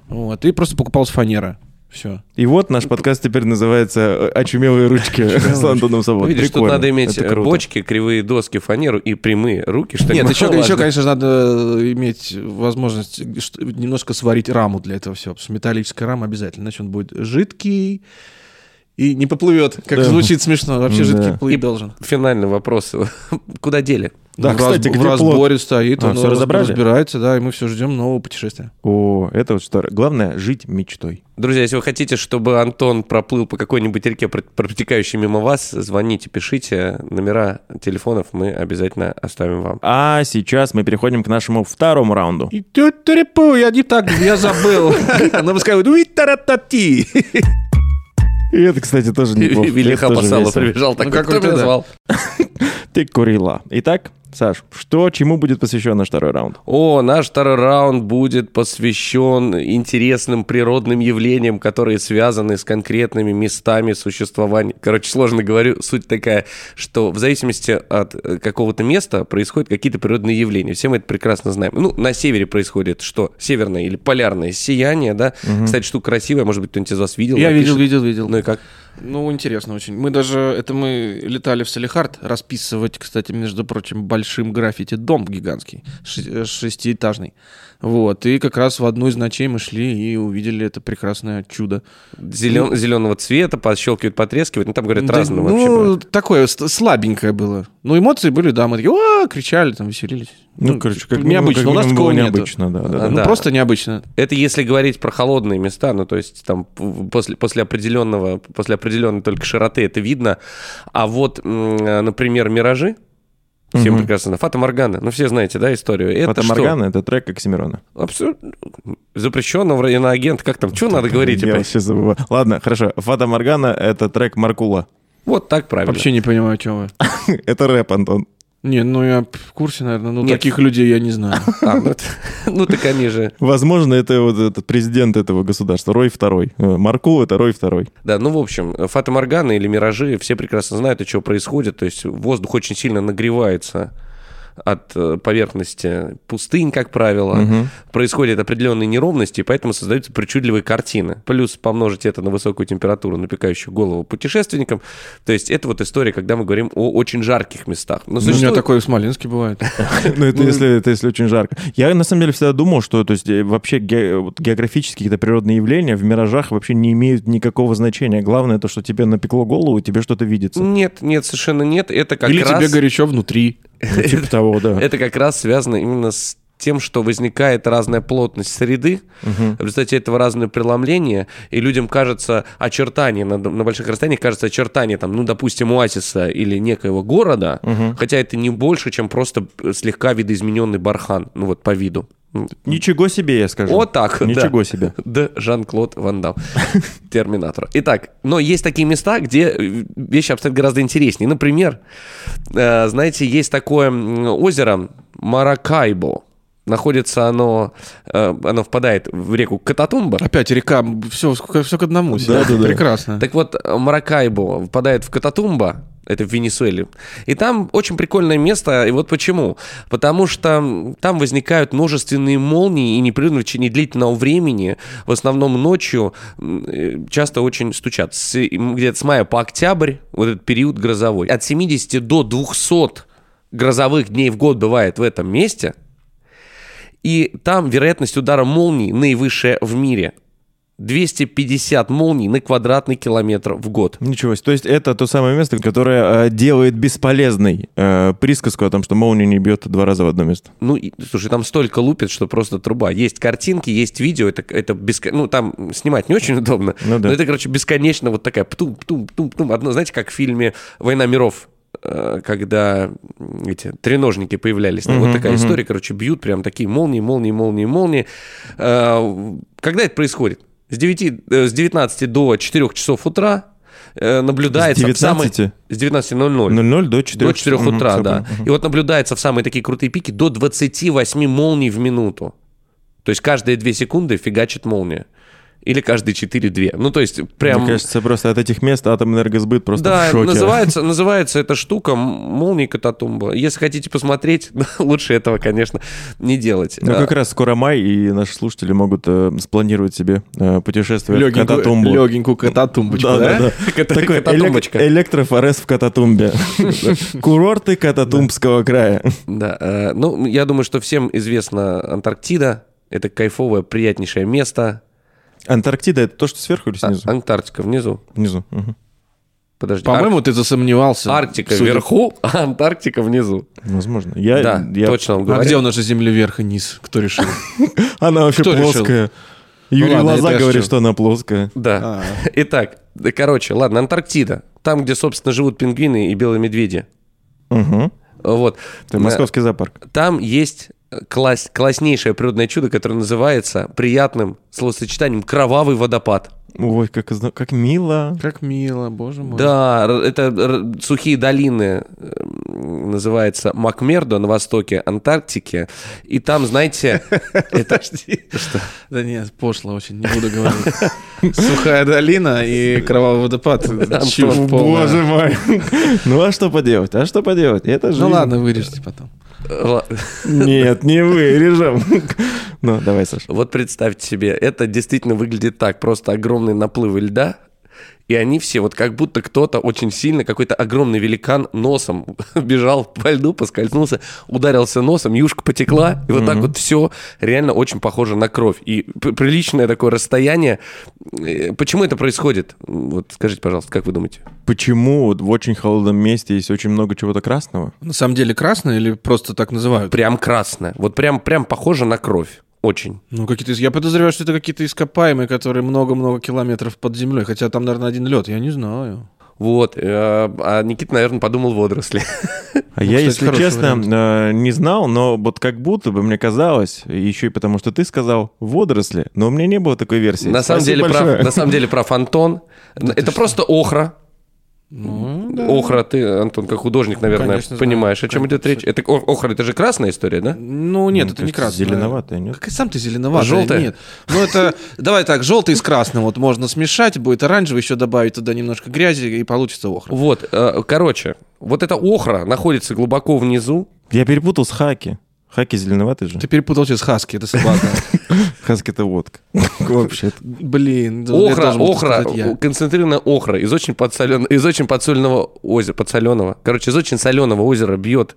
Вот, и просто покупалась фанера. Все. И вот наш подкаст теперь называется э, «Очумелые ручки» с Антоном Ну, Собой. Видишь, тут надо иметь э, бочки, кривые доски, фанеру и прямые руки. Что Нет, еще, еще, конечно же, надо иметь возможность что- немножко сварить раму для этого всего, потому что металлическая рама обязательно, иначе он будет жидкий и не поплывет, как Да. звучит смешно. Вообще Да. жидкий плыть И должен. Финальный вопрос. [LAUGHS] Куда дели? Да, в, кстати, разб- где в плод? разборе стоит, А, он раз- разобрали? разбирается, да, и мы все ждем нового путешествия. О, это вот что. Главное — жить мечтой. Друзья, если вы хотите, чтобы Антон проплыл по какой-нибудь реке, про- протекающей мимо вас, звоните, пишите. Номера телефонов мы обязательно оставим вам. А сейчас мы переходим к нашему второму раунду. Я не так, я забыл. [LAUGHS] Она уи таратати. И это, кстати, тоже неплохо. Велиха Басала прибежал. Так Ну, как как меня звал? Ты курила. Итак, Саш, что, чему будет посвящен наш второй раунд? О, наш второй раунд будет посвящен интересным природным явлениям, которые связаны с конкретными местами существования. Короче, сложно говорю. Суть такая, что в зависимости от э, какого-то места происходят какие-то природные явления. Все мы это прекрасно знаем. Ну, на севере происходит что? Северное или полярное сияние, да? Кстати, штука красивая, может быть, кто-нибудь из вас видел. Я напишет. видел, видел, видел. Ну и как? Ну, интересно очень. Мы даже, это мы летали в Салихард расписывать, кстати, между прочим, большим граффити дом гигантский, шестиэтажный. Вот, и как раз в одну из ночей мы шли и увидели это прекрасное чудо. Зелен- зеленого цвета, пощелкивает, потрескивает. Ну, там, говорят, Да, разного вообще. Ну, такое слабенькое было. Ну, эмоции были, да, мы такие, «Уа!» кричали, там, веселились. Ну, короче, как необычно. как У нас такого было нету. необычно, да, да, да. Ну, Да. просто необычно. Это если говорить про холодные места, ну, то есть там после, после определенного, после определенной только широты это видно. А вот, например, «Миражи», всем Мгм. прекрасно, Фата Моргана, ну, все знаете, да, историю? Это Фата что? Моргана — это трек Оксимирона. Абсолютно запрещенного иноагент, как там, что надо говорить? Я вообще забываю. Ладно, хорошо. Фата Моргана — это трек Маркула. Вот так правильно. Вообще не понимаю, о чем вы. [LAUGHS] Это рэп, Антон. Не, ну я в курсе, наверное. Ну, Нет. таких людей я не знаю. [LAUGHS] А, ну, это- [LAUGHS] ну, так они же... Возможно, это вот этот президент этого государства, Рой второй. Э, Маркул — это Рой второй. Да, ну, в общем, Фата Моргана или Миражи, все прекрасно знают, чего происходит. То есть воздух очень сильно нагревается от э, поверхности пустынь, как правило. Мгм. Происходят определенные неровности, и поэтому создаются причудливые картины. Плюс помножить это на высокую температуру, напекающую голову путешественникам. То есть это вот история, когда мы говорим о очень жарких местах. Но Ну, У меня существует- такое в Смоленске бывает. [LAUGHS] Ну, это если, это если очень жарко. Я, на самом деле, всегда думал, что то есть, э, вообще географические какие-то природные явления в миражах вообще не имеют никакого значения. Главное то, что тебе напекло голову, тебе что-то видится. Нет, нет, совершенно нет. Это как Или раз... тебе горячо внутри. Ну, типа того, да. Это как раз связано именно с тем, что возникает разная плотность среды, в результате этого разное преломление, и людям кажется очертание, на, на больших расстояниях кажется очертание, там, ну, допустим, оазиса или некоего города, хотя это не больше, чем просто слегка видоизмененный бархан, ну, вот по виду. Ничего себе, я скажу. Вот так, да. Ничего себе. [LAUGHS] Да, Жан-Клод Ван Дам. [LAUGHS] Терминатор. Итак, но есть такие места, где э, вещи обстоят гораздо интереснее. Например, э, знаете, есть такое озеро Маракайбо. Находится оно, э, оно впадает в реку Кататумба. Опять река, все, все к одному. Да, да, да. Прекрасно. Так вот, Маракайбо впадает в Кататумба, это в Венесуэле. И там очень прикольное место. И вот почему. Потому что там возникают множественные молнии и непрерывно в течение длительного времени, в основном ночью, э, часто очень стучат. Где-то с мая по октябрь, вот этот период грозовой. От 70 до 200 грозовых дней в год бывает в этом месте. И там вероятность удара молний наивысшая в мире. 250 молний на квадратный километр в год. Ничего себе. То есть это то самое место, которое э, делает бесполезной э, присказку о том, что молния не бьет два раза в одно место. Ну, и, слушай, там столько лупит, что просто труба. Есть картинки, есть видео, это, это беско- ну, там снимать не очень удобно, Ну да. но это, короче, бесконечно вот такая птум, птум, птум, птум. Одно, знаете, как в фильме «Война миров», э, когда эти треножники появлялись. Ну, вот такая мгм. история, короче, бьют прям такие молнии, молнии, молнии, молнии. Э, Когда это происходит? С, 9, э, с 19 до 4 часов утра э, наблюдается... С в самый- 19? С 19.00. 00 до 4 До 4 утра, да. И вот наблюдается в самые такие крутые пики до 28 молний в минуту. То есть каждые 2 секунды фигачит молния. Или каждые 4-2. Ну, то есть прям... Мне кажется, просто от этих мест Атомэнергосбыт просто да, в шоке. называется, называется эта штука м- молнии Кататумба. Если хотите посмотреть, [LAUGHS] лучше этого, конечно, не делать. Ну, как раз скоро май, и наши слушатели могут э, спланировать себе э, путешествие в Кататумбу. Легенькую кататумбочку, Да, да, да? [LAUGHS] Ката- Такой кататумбочка. элек- электрофорез в Кататумбе. [LAUGHS] Курорты Кататумбского края. Да, э, ну, я думаю, что всем известна Антарктида. Это кайфовое, приятнейшее место. Антарктида — это то, что сверху или А, снизу? Антарктика внизу. Внизу. мгм. Подожди. По-моему, ты засомневался. Ар- Арктика Судя- вверху, а Антарктика внизу. Возможно. Я, да, я- точно вам А где у нас же земля вверх и низ? Кто решил? [LAUGHS] Она вообще плоская. Юрий ладно, Лоза говорит, что она плоская. Да. А. [LAUGHS] Итак, короче, ладно, Антарктида. Там, где, собственно, живут пингвины и белые медведи. Угу. Вот. Это московский зоопарк. Там есть класс, класснейшее природное чудо, которое называется приятным словосочетанием «кровавый водопад». Ой, как, как мило. Как мило, боже мой. Да, это сухие долины, э, называется Макмердо на востоке Антарктики. И там, знаете, [LAUGHS] это... Что? Да нет, пошло очень, не буду говорить. [LAUGHS] Сухая долина и кровавый водопад. Боже мой. [LAUGHS] Ну а что поделать? А что поделать? Это же. Ну ладно, вырежьте потом. Нет, не вырежем. Ну, давай, Саша. Вот представьте себе, это действительно выглядит так. Просто огромные наплывы льда И они все, вот как будто кто-то очень сильно, какой-то огромный великан носом [LAUGHS] бежал по льду, поскользнулся, ударился носом, юшка потекла, и вот так вот все реально очень похоже на кровь. И приличное такое расстояние. Э, Почему это происходит? Вот скажите, пожалуйста, как вы думаете? Почему вот в очень холодном месте есть очень много чего-то красного? На самом деле красное или просто так называют? Прям красное. Вот прям, прям похоже на кровь. Очень. Ну, какие-то... Я подозреваю, что это какие-то ископаемые, которые много-много километров под землей. Хотя там, наверное, один лед. Я не знаю. Вот. э, А Никита, наверное, подумал водоросли. А я, кстати, если честно, вариант. э, не знал, но вот как будто бы мне казалось, еще и потому что ты сказал водоросли, но у меня не было такой версии. На самом, деле, прав, на самом деле прав Антон. Это просто охра. Ну, да. Охра, ты, Антон, как художник, наверное, Конечно, знаю. понимаешь, о чем идет речь. Это охра, это же красная история, да? Ну, нет, Ну, это то не красное. Зеленоватая, нет? Как и сам ты зеленоватый. Желтая? Нет. Ну, это... Давай так, желтый с красным вот можно смешать, будет оранжевый, еще добавить туда немножко грязи, и получится охра. Вот, э, короче, вот эта охра находится глубоко внизу. Я перепутал с хаки. Хаки зеленоватый же. Ты перепутал сейчас хаски, это собака. [LAUGHS] Хаски это водка. [LAUGHS] Вообще-то. Блин. Охра, охра, концентрированная охра из очень, подсолен... из очень подсоленного озера, подсоленого, короче, из очень соленого озера бьет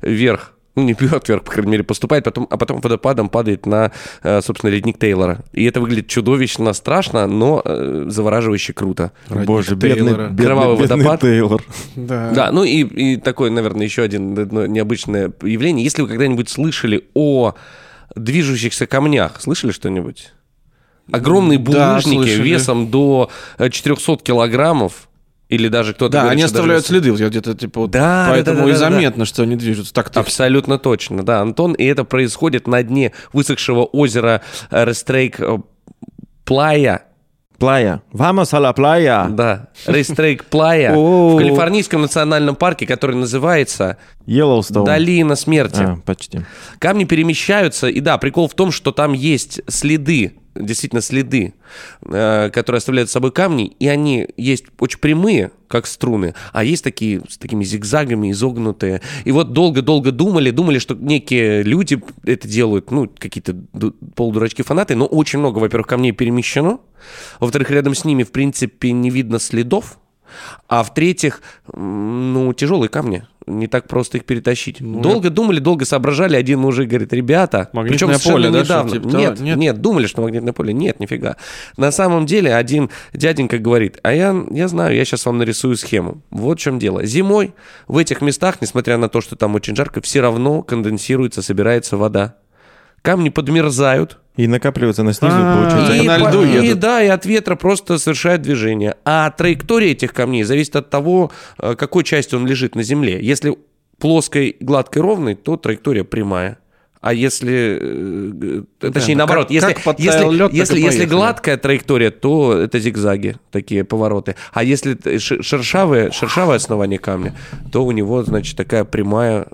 вверх, ну, не бьет вверх, по крайней мере, поступает, потом, а потом водопадом падает на, э, собственно, ледник Тейлора. И это выглядит чудовищно страшно, но э, завораживающе круто. Родник Боже, бедный, Тейлора. бедный, Кровавый бедный водопад. Тейлор. Да. Да, ну и, и такое, наверное, еще один одно необычное явление. Если вы когда-нибудь слышали о движущихся камнях, слышали что-нибудь? Огромные Да, булыжники слышали. весом до э, 400 килограммов, или даже кто-то Да, говорит, они даже оставляют весом- следы, где-то типа Да, да, поэтому да, и да, да. заметно, что они движутся. Так точно. Абсолютно точно, да, Антон. И это происходит на дне высохшего озера э, Рестрейк э, Плая. Плая. Vamos a la playa. Да, Рестрейк Плая [LAUGHS] в Калифорнийском национальном парке, который называется Йеллоустоун. Долина смерти. А, почти. Камни перемещаются, и да, прикол в том, что там есть следы, действительно следы, э, которые оставляют за собой камни, и они есть очень прямые, как струны, а есть такие с такими зигзагами изогнутые. И вот долго-долго думали, думали, что некие люди это делают, ну, какие-то ду- полудурачки-фанаты, но очень много, во-первых, камней перемещено, во-вторых, рядом с ними, в принципе, не видно следов, а в-третьих, ну, тяжелые камни. Не так просто их перетащить. долго думали, долго соображали. Один мужик говорит, ребята... Магнитное причем поле, да, недавно. типа того? нет, Нет? нет, думали, что магнитное поле. Нет, нифига. На самом деле один дяденька говорит, а я, я знаю, я сейчас вам нарисую схему. Вот в чем дело. Зимой в этих местах, несмотря на то, что там очень жарко, все равно конденсируется, собирается вода. Камни подмерзают, И накапливается на снизу, А, получается. и на льду и едут. да, и от ветра просто совершает движение. А траектория этих камней зависит от того, э, какой частью он лежит на земле. Если плоской, гладкой, ровной, то траектория прямая. А если, э, э, точнее, ну наоборот, как- если, как если, и если, если гладкая траектория, то это зигзаги, такие повороты. А если т- ш- шершавое, шершавое основание камня, то у него, значит, такая прямая,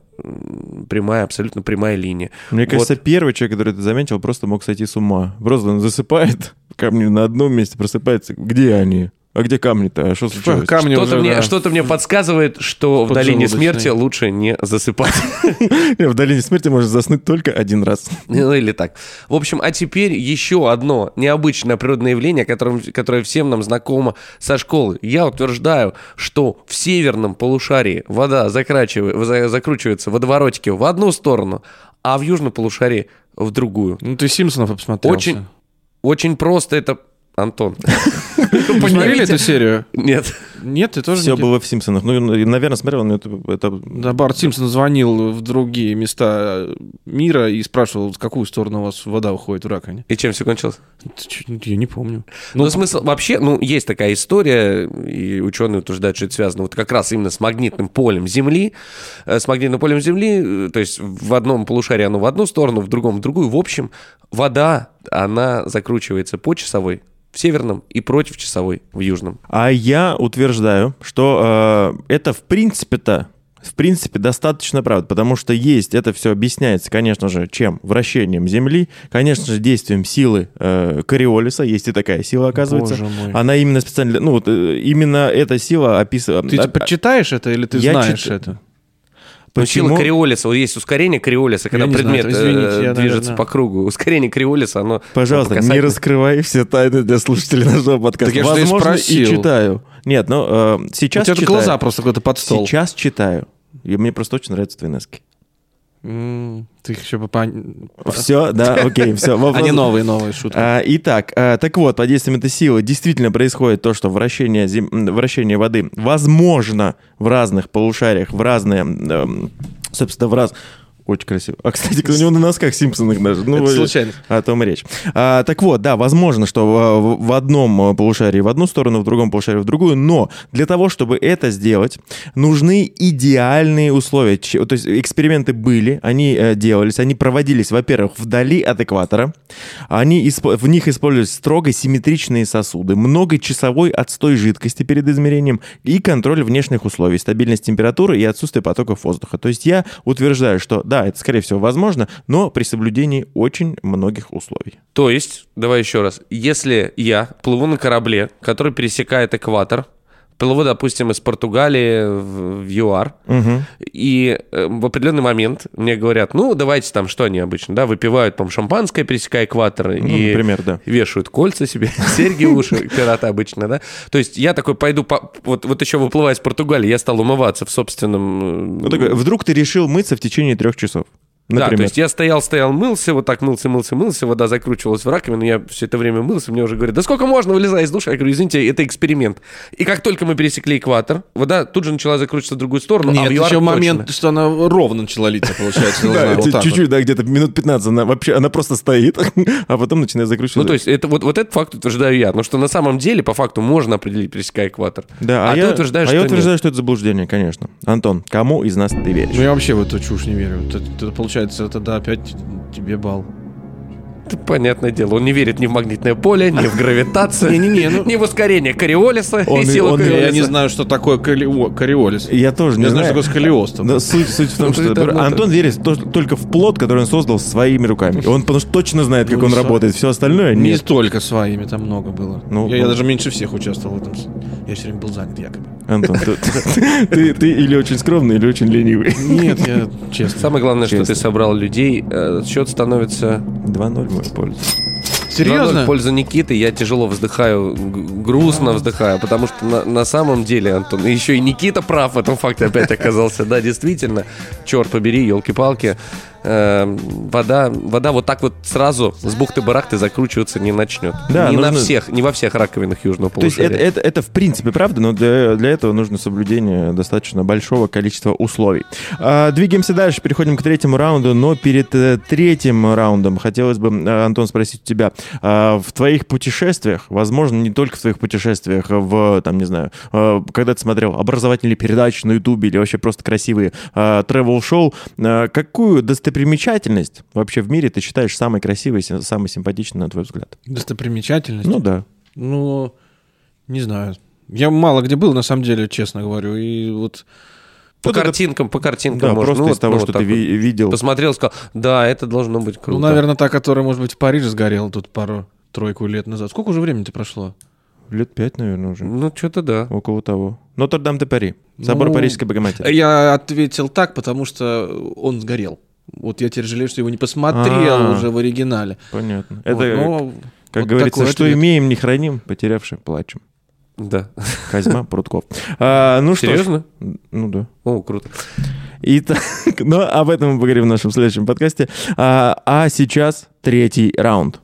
прямая, абсолютно прямая линия. Мне Вот. кажется, первый человек, который это заметил, просто мог сойти с ума. Просто он засыпает, [LAUGHS] камни на одном месте просыпается. Где они? А где камни-то? А что случилось? Камни Что-то уже, мне, да. что-то мне подсказывает, что в долине смерти лучше не засыпать. [LAUGHS] В долине смерти можно заснуть только один раз. Ну или так. В общем, а теперь еще одно необычное природное явление, которым- которое всем нам знакомо со школы. Я утверждаю, что в северном полушарии вода закручивается в водоворотике в одну сторону, а в южном полушарии в другую. Ну, ты Симпсонов посмотрел. Очень, очень просто это... Антон. [LAUGHS] Посмотрели эту серию? Нет. Нет, ты тоже Все не- было в Симпсонах. Ну, наверное, смотрел, но это... это- Да, Барт Симпсон звонил в другие места мира и спрашивал, в какую сторону у вас вода уходит в раковине. И чем все кончилось? Ну, Я не помню. Ну, смысл вообще, ну, есть такая история, и ученые утверждают, что это связано вот как раз именно с магнитным полем Земли. Э, С магнитным полем Земли, э, то есть в одном полушарии оно в одну сторону, в другом в другую. В общем, вода, она закручивается по часовой в северном и против часовой в южном. А я утверждаю, что э, это в принципе-то в принципе, достаточно правда, потому что есть, это все объясняется, конечно же, чем? Вращением Земли, конечно же, действием силы э, Кориолиса, есть и такая сила, оказывается. Боже мой. Она именно специально, ну вот э, именно эта сила описывает... Ты почитаешь это или ты Я знаешь чит- это? Сила Почему? Кориолиса, вот есть ускорение Кориолиса, когда знаю, предмет это, извините, э, я, движется наверное- по кругу. Ускорение Кориолиса, оно... Пожалуйста, по не раскрывай все тайны для слушателей нашего подкаста. Так я и Возможно, и спросил. читаю. Нет, ну, э, У сейчас тебя читаю. глаза просто какой-то под стол. Сейчас читаю. И мне просто очень нравятся твои носки. Ты их еще попон- Все, да, окей, все. [LAUGHS] Они новые, новые шутки. А, итак, а, так вот, под действием этой силы действительно происходит то, что вращение, зем- вращение воды возможно в разных полушариях, в разные, эм, собственно, в раз... Очень красиво. А, кстати, у него на носках Симпсонах даже. Ну, Это случайно. О том и речь. А, так вот, да, возможно, что в, в одном э, полушарии в одну сторону, в другом полушарии в другую, но для того, чтобы это сделать, нужны идеальные условия. То есть эксперименты были, они э, делались, они проводились, во-первых, вдали от экватора, они, в них использовались строго симметричные сосуды, многочасовой отстой жидкости перед измерением и контроль внешних условий, стабильность температуры и отсутствие потоков воздуха. То есть я утверждаю, что да, это скорее всего возможно, но при соблюдении очень многих условий. То есть, давай еще раз, если я плыву на корабле, который пересекает экватор, плыву, допустим, из Португалии в, ЮАР, и э, в определенный момент мне говорят, ну, давайте там, что они обычно, да, выпивают, там, шампанское, пересекая экватор, Ну, и например, да. вешают кольца себе, [LAUGHS] серьги в уши, пираты обычно, да. То есть я такой пойду, по- вот, вот еще выплывая из Португалии, я стал умываться в собственном... э, Ну, такой, вдруг ты решил мыться в течение трех часов. Да, то Например. есть я стоял, стоял, мылся, вот так мылся, мылся, мылся, вода закручивалась в раковину, я все это время мылся, мне уже говорят, да сколько можно, вылезай из душа? Я говорю, извините, это эксперимент. И как только мы пересекли экватор, вода тут же начала закручиваться в другую сторону, а Нет, в ЮАР еще точно. момент, что она ровно начала литься, получается. [LAUGHS] Чуть-чуть, да, где-то минут 15 она вообще, она просто стоит, [LAUGHS] а потом начинает закручиваться. Ну, то есть, это, вот, вот этот факт утверждаю я. Но что на самом деле, по факту, можно определить, пересекая экватор. Да, а, я, ты утверждаешь, а я что утверждаю, нет. что это заблуждение, конечно. Антон, кому из нас ты веришь? Ну, я вообще в эту чушь не верю. Это, это получается, тогда опять тебе бал. Это понятное дело. Он не верит ни в магнитное поле, ни в гравитацию, ну- ни в ускорение Кориолиса Он и силу Я не знаю, что такое кориолис. Я тоже не Я знаю, знаю. что такое сколиоз. суть, в том, [LAUGHS] что Антон верит то- только в плод, который он создал своими руками. Он потому что точно знает, как Ну, он работает. Все остальное Не нет. столько своими, там много было. Ну, я, даже меньше всех участвовал в этом. Я все время был занят, якобы. Антон, [LAUGHS] ты, или очень скромный, или очень ленивый. Нет, я честно. Самое главное, что ты собрал людей. э, Счет становится 2-0 в мою пользу. 2-0 Серьезно? в пользу Никиты. Я тяжело вздыхаю, грустно вздыхаю, потому что на, на самом деле, Антон, и еще и Никита прав в этом факте опять оказался. Да, действительно, черт побери, елки-палки. Э, вода, вода вот так вот сразу с бухты-барахты закручиваться не начнет. Да, не на нужно- всех, не во всех раковинах южного То есть полушария. это, это, это в принципе правда, но для, для этого нужно соблюдение достаточно большого количества условий. А, двигаемся дальше, переходим к третьему раунду, но перед э, третьим раундом хотелось бы, э, Антон, спросить у тебя, а, в твоих путешествиях, возможно, не только в твоих путешествиях, в, там, не знаю, э, когда ты смотрел образовательные передачи на Ютубе или вообще просто красивые э, travel-шоу, э, какую достопримечательность вообще в мире ты считаешь самой красивой, си- самой симпатичной, на твой взгляд? Достопримечательность? Ну да. Ну, не знаю. Я мало где был, на самом деле, честно говорю. И вот По Вот это- картинкам, по картинкам. Да, можно. просто Ну, из вот, того, ну, что вот ты вот. ви- видел. Посмотрел, сказал, да, это должно быть круто. Ну, наверное, та, которая, может быть, в Париже сгорела тут пару-тройку лет назад. Сколько уже времени-то прошло? Лет пять, наверное, уже. Ну, что-то да. Около того. Нотр-Дам-де-Пари. Собор Ну, Парижской Богоматери. Я ответил так, потому что он сгорел. Вот я теперь жалею, что его не посмотрел А. уже в оригинале. Понятно. Вот, Это, но как вот говорится, что ответ. имеем, не храним, потерявши, плачем. Да. Козьма Прутков. А, ну что ж. Серьезно? Ну да. О, круто. Итак, [LAUGHS] ну об этом мы поговорим в нашем следующем подкасте. А, а сейчас третий раунд.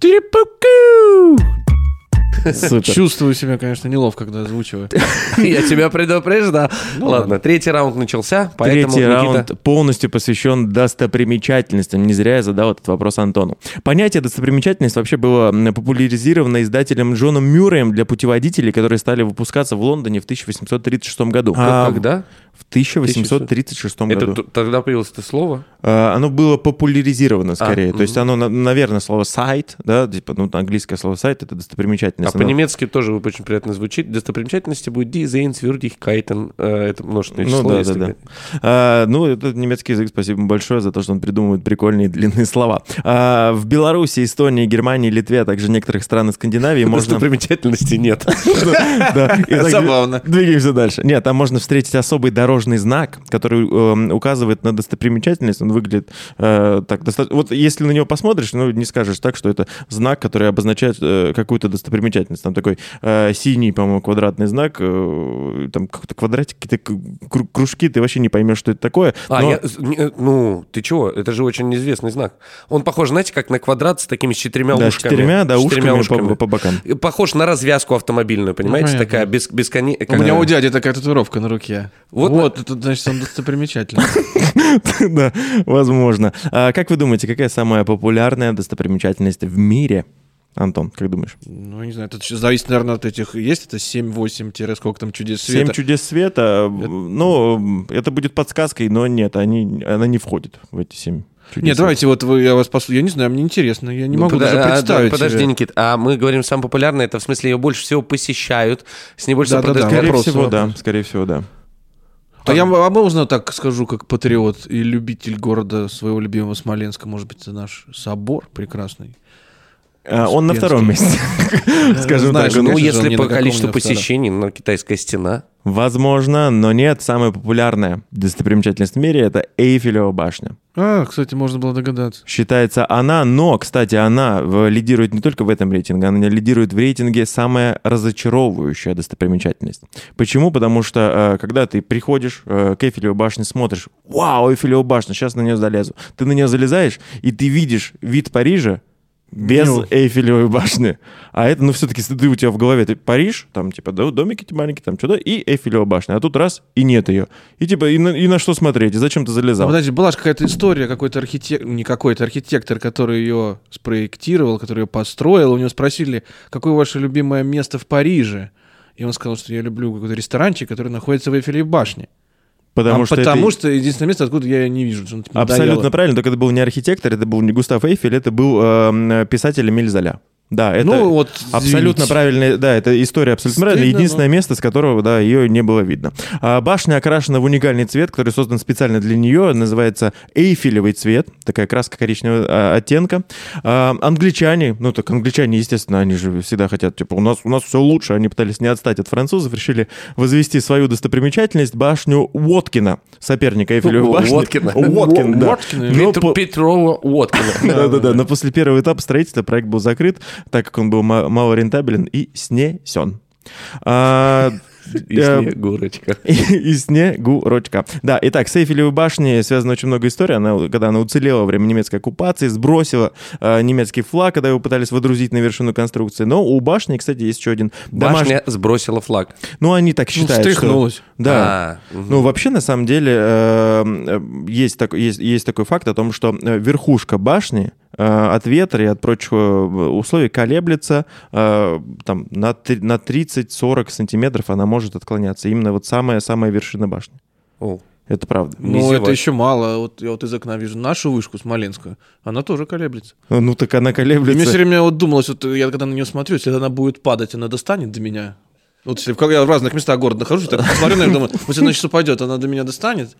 Супер. чувствую себя, конечно, неловко, когда озвучиваю. [LAUGHS] Я тебя предупреждал. Ну Ладно, третий раунд начался, поэтому Третий раунд полностью посвящен достопримечательностям. Не зря я задал этот вопрос Антону. Понятие достопримечательность вообще было популяризировано издателем Джоном Мюрреем для путеводителей, которые стали выпускаться в Лондоне в 1836 году. А, Когда? В 1836 Это году. т- тогда появилось это слово? А, Оно было популяризировано скорее. А, То есть оно, на- наверное, слово сайт, да, типа, ну, английское слово сайт это А достопримечательность. Оно- по-немецки тоже очень приятно звучит. Достопримечательности будет die Sehenswürdigkeiten. Э, Это множественное число. Ну да, да, да. А, ну, это немецкий язык, спасибо большое за то, что он придумывает прикольные длинные слова. А, в Беларуси, Эстонии, Германии, Литве, а также некоторых странах Скандинавии можно... Достопримечательностей нет. [LAUGHS] [LAUGHS] Забавно. Двигаемся дальше. Нет, там можно встретить особый дорожный знак, который эм, указывает на достопримечательность. Он выглядит э, так достаточно... Вот если на него посмотришь, ну, не скажешь так, что это знак, который обозначает э, какую-то достопримечательность. Там такой э, синий, по-моему, квадратный знак, э, там какой-то квадратик, какие-то кру- кружки, ты вообще не поймешь, что это такое. А, но- я, э, ну, ты чего? Это же очень известный знак. Он похож, знаете, как на квадрат с такими с четырьмя Да, ушками. четырьмя, да, четырьмя ушками по- ушками. по бокам. И Похож на развязку автомобильную, понимаете? понятно. Такая без, бесконе... У меня у дяди такая татуировка на руке. Вот Вот, это значит, он достопримечательный. [LAUGHS] Да, [LAUGHS] возможно. А как вы думаете, какая самая популярная достопримечательность в мире? Антон, как думаешь? Ну, не знаю, это зависит, наверное, от этих... Есть это 7-8, сколько там чудес Семь света? чудес света. Ну, это будет подсказкой, но нет, они, она не входит в эти семь чудес. Нет, давайте вот вы, я вас послушаю. Я не знаю, мне интересно, я не Ну, могу пода- даже а, да, представить Подожди, себе. Никит, а мы говорим самое популярное, это в смысле ее больше всего посещают, с ней больше всего Да-да-да, продают. Скорее всего, вопрос. да. Скорее всего, да. А я а можно так скажу, как патриот и любитель города своего любимого Смоленска, может быть, это наш собор прекрасный. А, он на втором месте. [LAUGHS] Скажем знаешь, так. Ну, конечно если по количеству посещений, на китайская стена. Возможно, но нет. Самая популярная достопримечательность в мире — это Эйфелева башня. А, кстати, можно было догадаться. Считается она, но, кстати, она лидирует не только в этом рейтинге, она лидирует в рейтинге самая разочаровывающая достопримечательность. Почему? Потому что, э, когда ты приходишь э, к Эйфелевой башне, смотришь, вау, Эйфелева башня, сейчас на нее залезу. Ты на нее залезаешь, и ты видишь вид Парижа, без Ну. Эйфелевой башни. А это, ну, все-таки, ты у тебя в голове, ты Париж, там, типа, домики эти маленькие, там, что-то, и Эйфелева башня. А тут раз, и нет ее. И, типа, и на, и на что смотреть, и зачем ты А залезал? подожди, была же какая-то история, какой-то архитектор, не какой-то архитектор, который ее спроектировал, который ее построил, у него спросили, какое ваше любимое место в Париже? И он сказал, что я люблю какой-то ресторанчик, который находится в Эйфелевой башне. Потому А что потому это- что единственное место, откуда я не вижу. что типа, Абсолютно надоело. правильно, только это был не архитектор, это был не Густав Эйфель, это был э, писатель Эмиль Золя. Да, это Ну, вот, абсолютно извините. правильная, да, это история абсолютно правильная. Единственное место, с которого, да, ее не было видно. А башня окрашена в уникальный цвет, который создан специально для нее, называется эйфелевый цвет, такая краска коричневого а, оттенка. А, англичане, ну так англичане, естественно, они же всегда хотят, типа, у нас, у нас все лучше, они пытались не отстать от французов, решили возвести свою достопримечательность, башню Уоткина, соперника Эйфелевой башни. Уоткина. [LAUGHS] Уоткин, да. Уоткина. Но Петрова Уоткина. [LAUGHS] да-да-да, но после первого этапа строительства проект был закрыт, так как он был ма- малорентабелен и снесен. А, И э, Снегурочка. и, [LAUGHS] и снегурочка. Да, итак, с Эйфелевой башней связана очень много историй. Она, когда она уцелела во время немецкой оккупации, сбросила э, немецкий флаг, когда его пытались водрузить на вершину конструкции. Но у башни, кстати, есть еще один домашний... Башня сбросила флаг. Ну, они так Ну, считают, что... встряхнулась. Да. А, мгм. Ну, вообще, на самом деле, э, э, есть, такой, есть, есть такой факт о том, что э, верхушка башни э, от ветра и от прочих э, условий колеблется э, там, на, три- на 30-40 сантиметров она может отклоняться. Именно вот самая-самая вершина башни. О, Это правда. Не Ну, это еще мало. Вот я вот из окна вижу нашу вышку Смоленскую. Она тоже колеблется. Ну, так она И мне все колеблется. время вот думалось, вот я когда на нее смотрю, если она будет падать, она достанет до меня. Вот если в, я в разных местах города нахожусь, так смотрю на думаю, вот она сейчас упадет, она до меня достанет.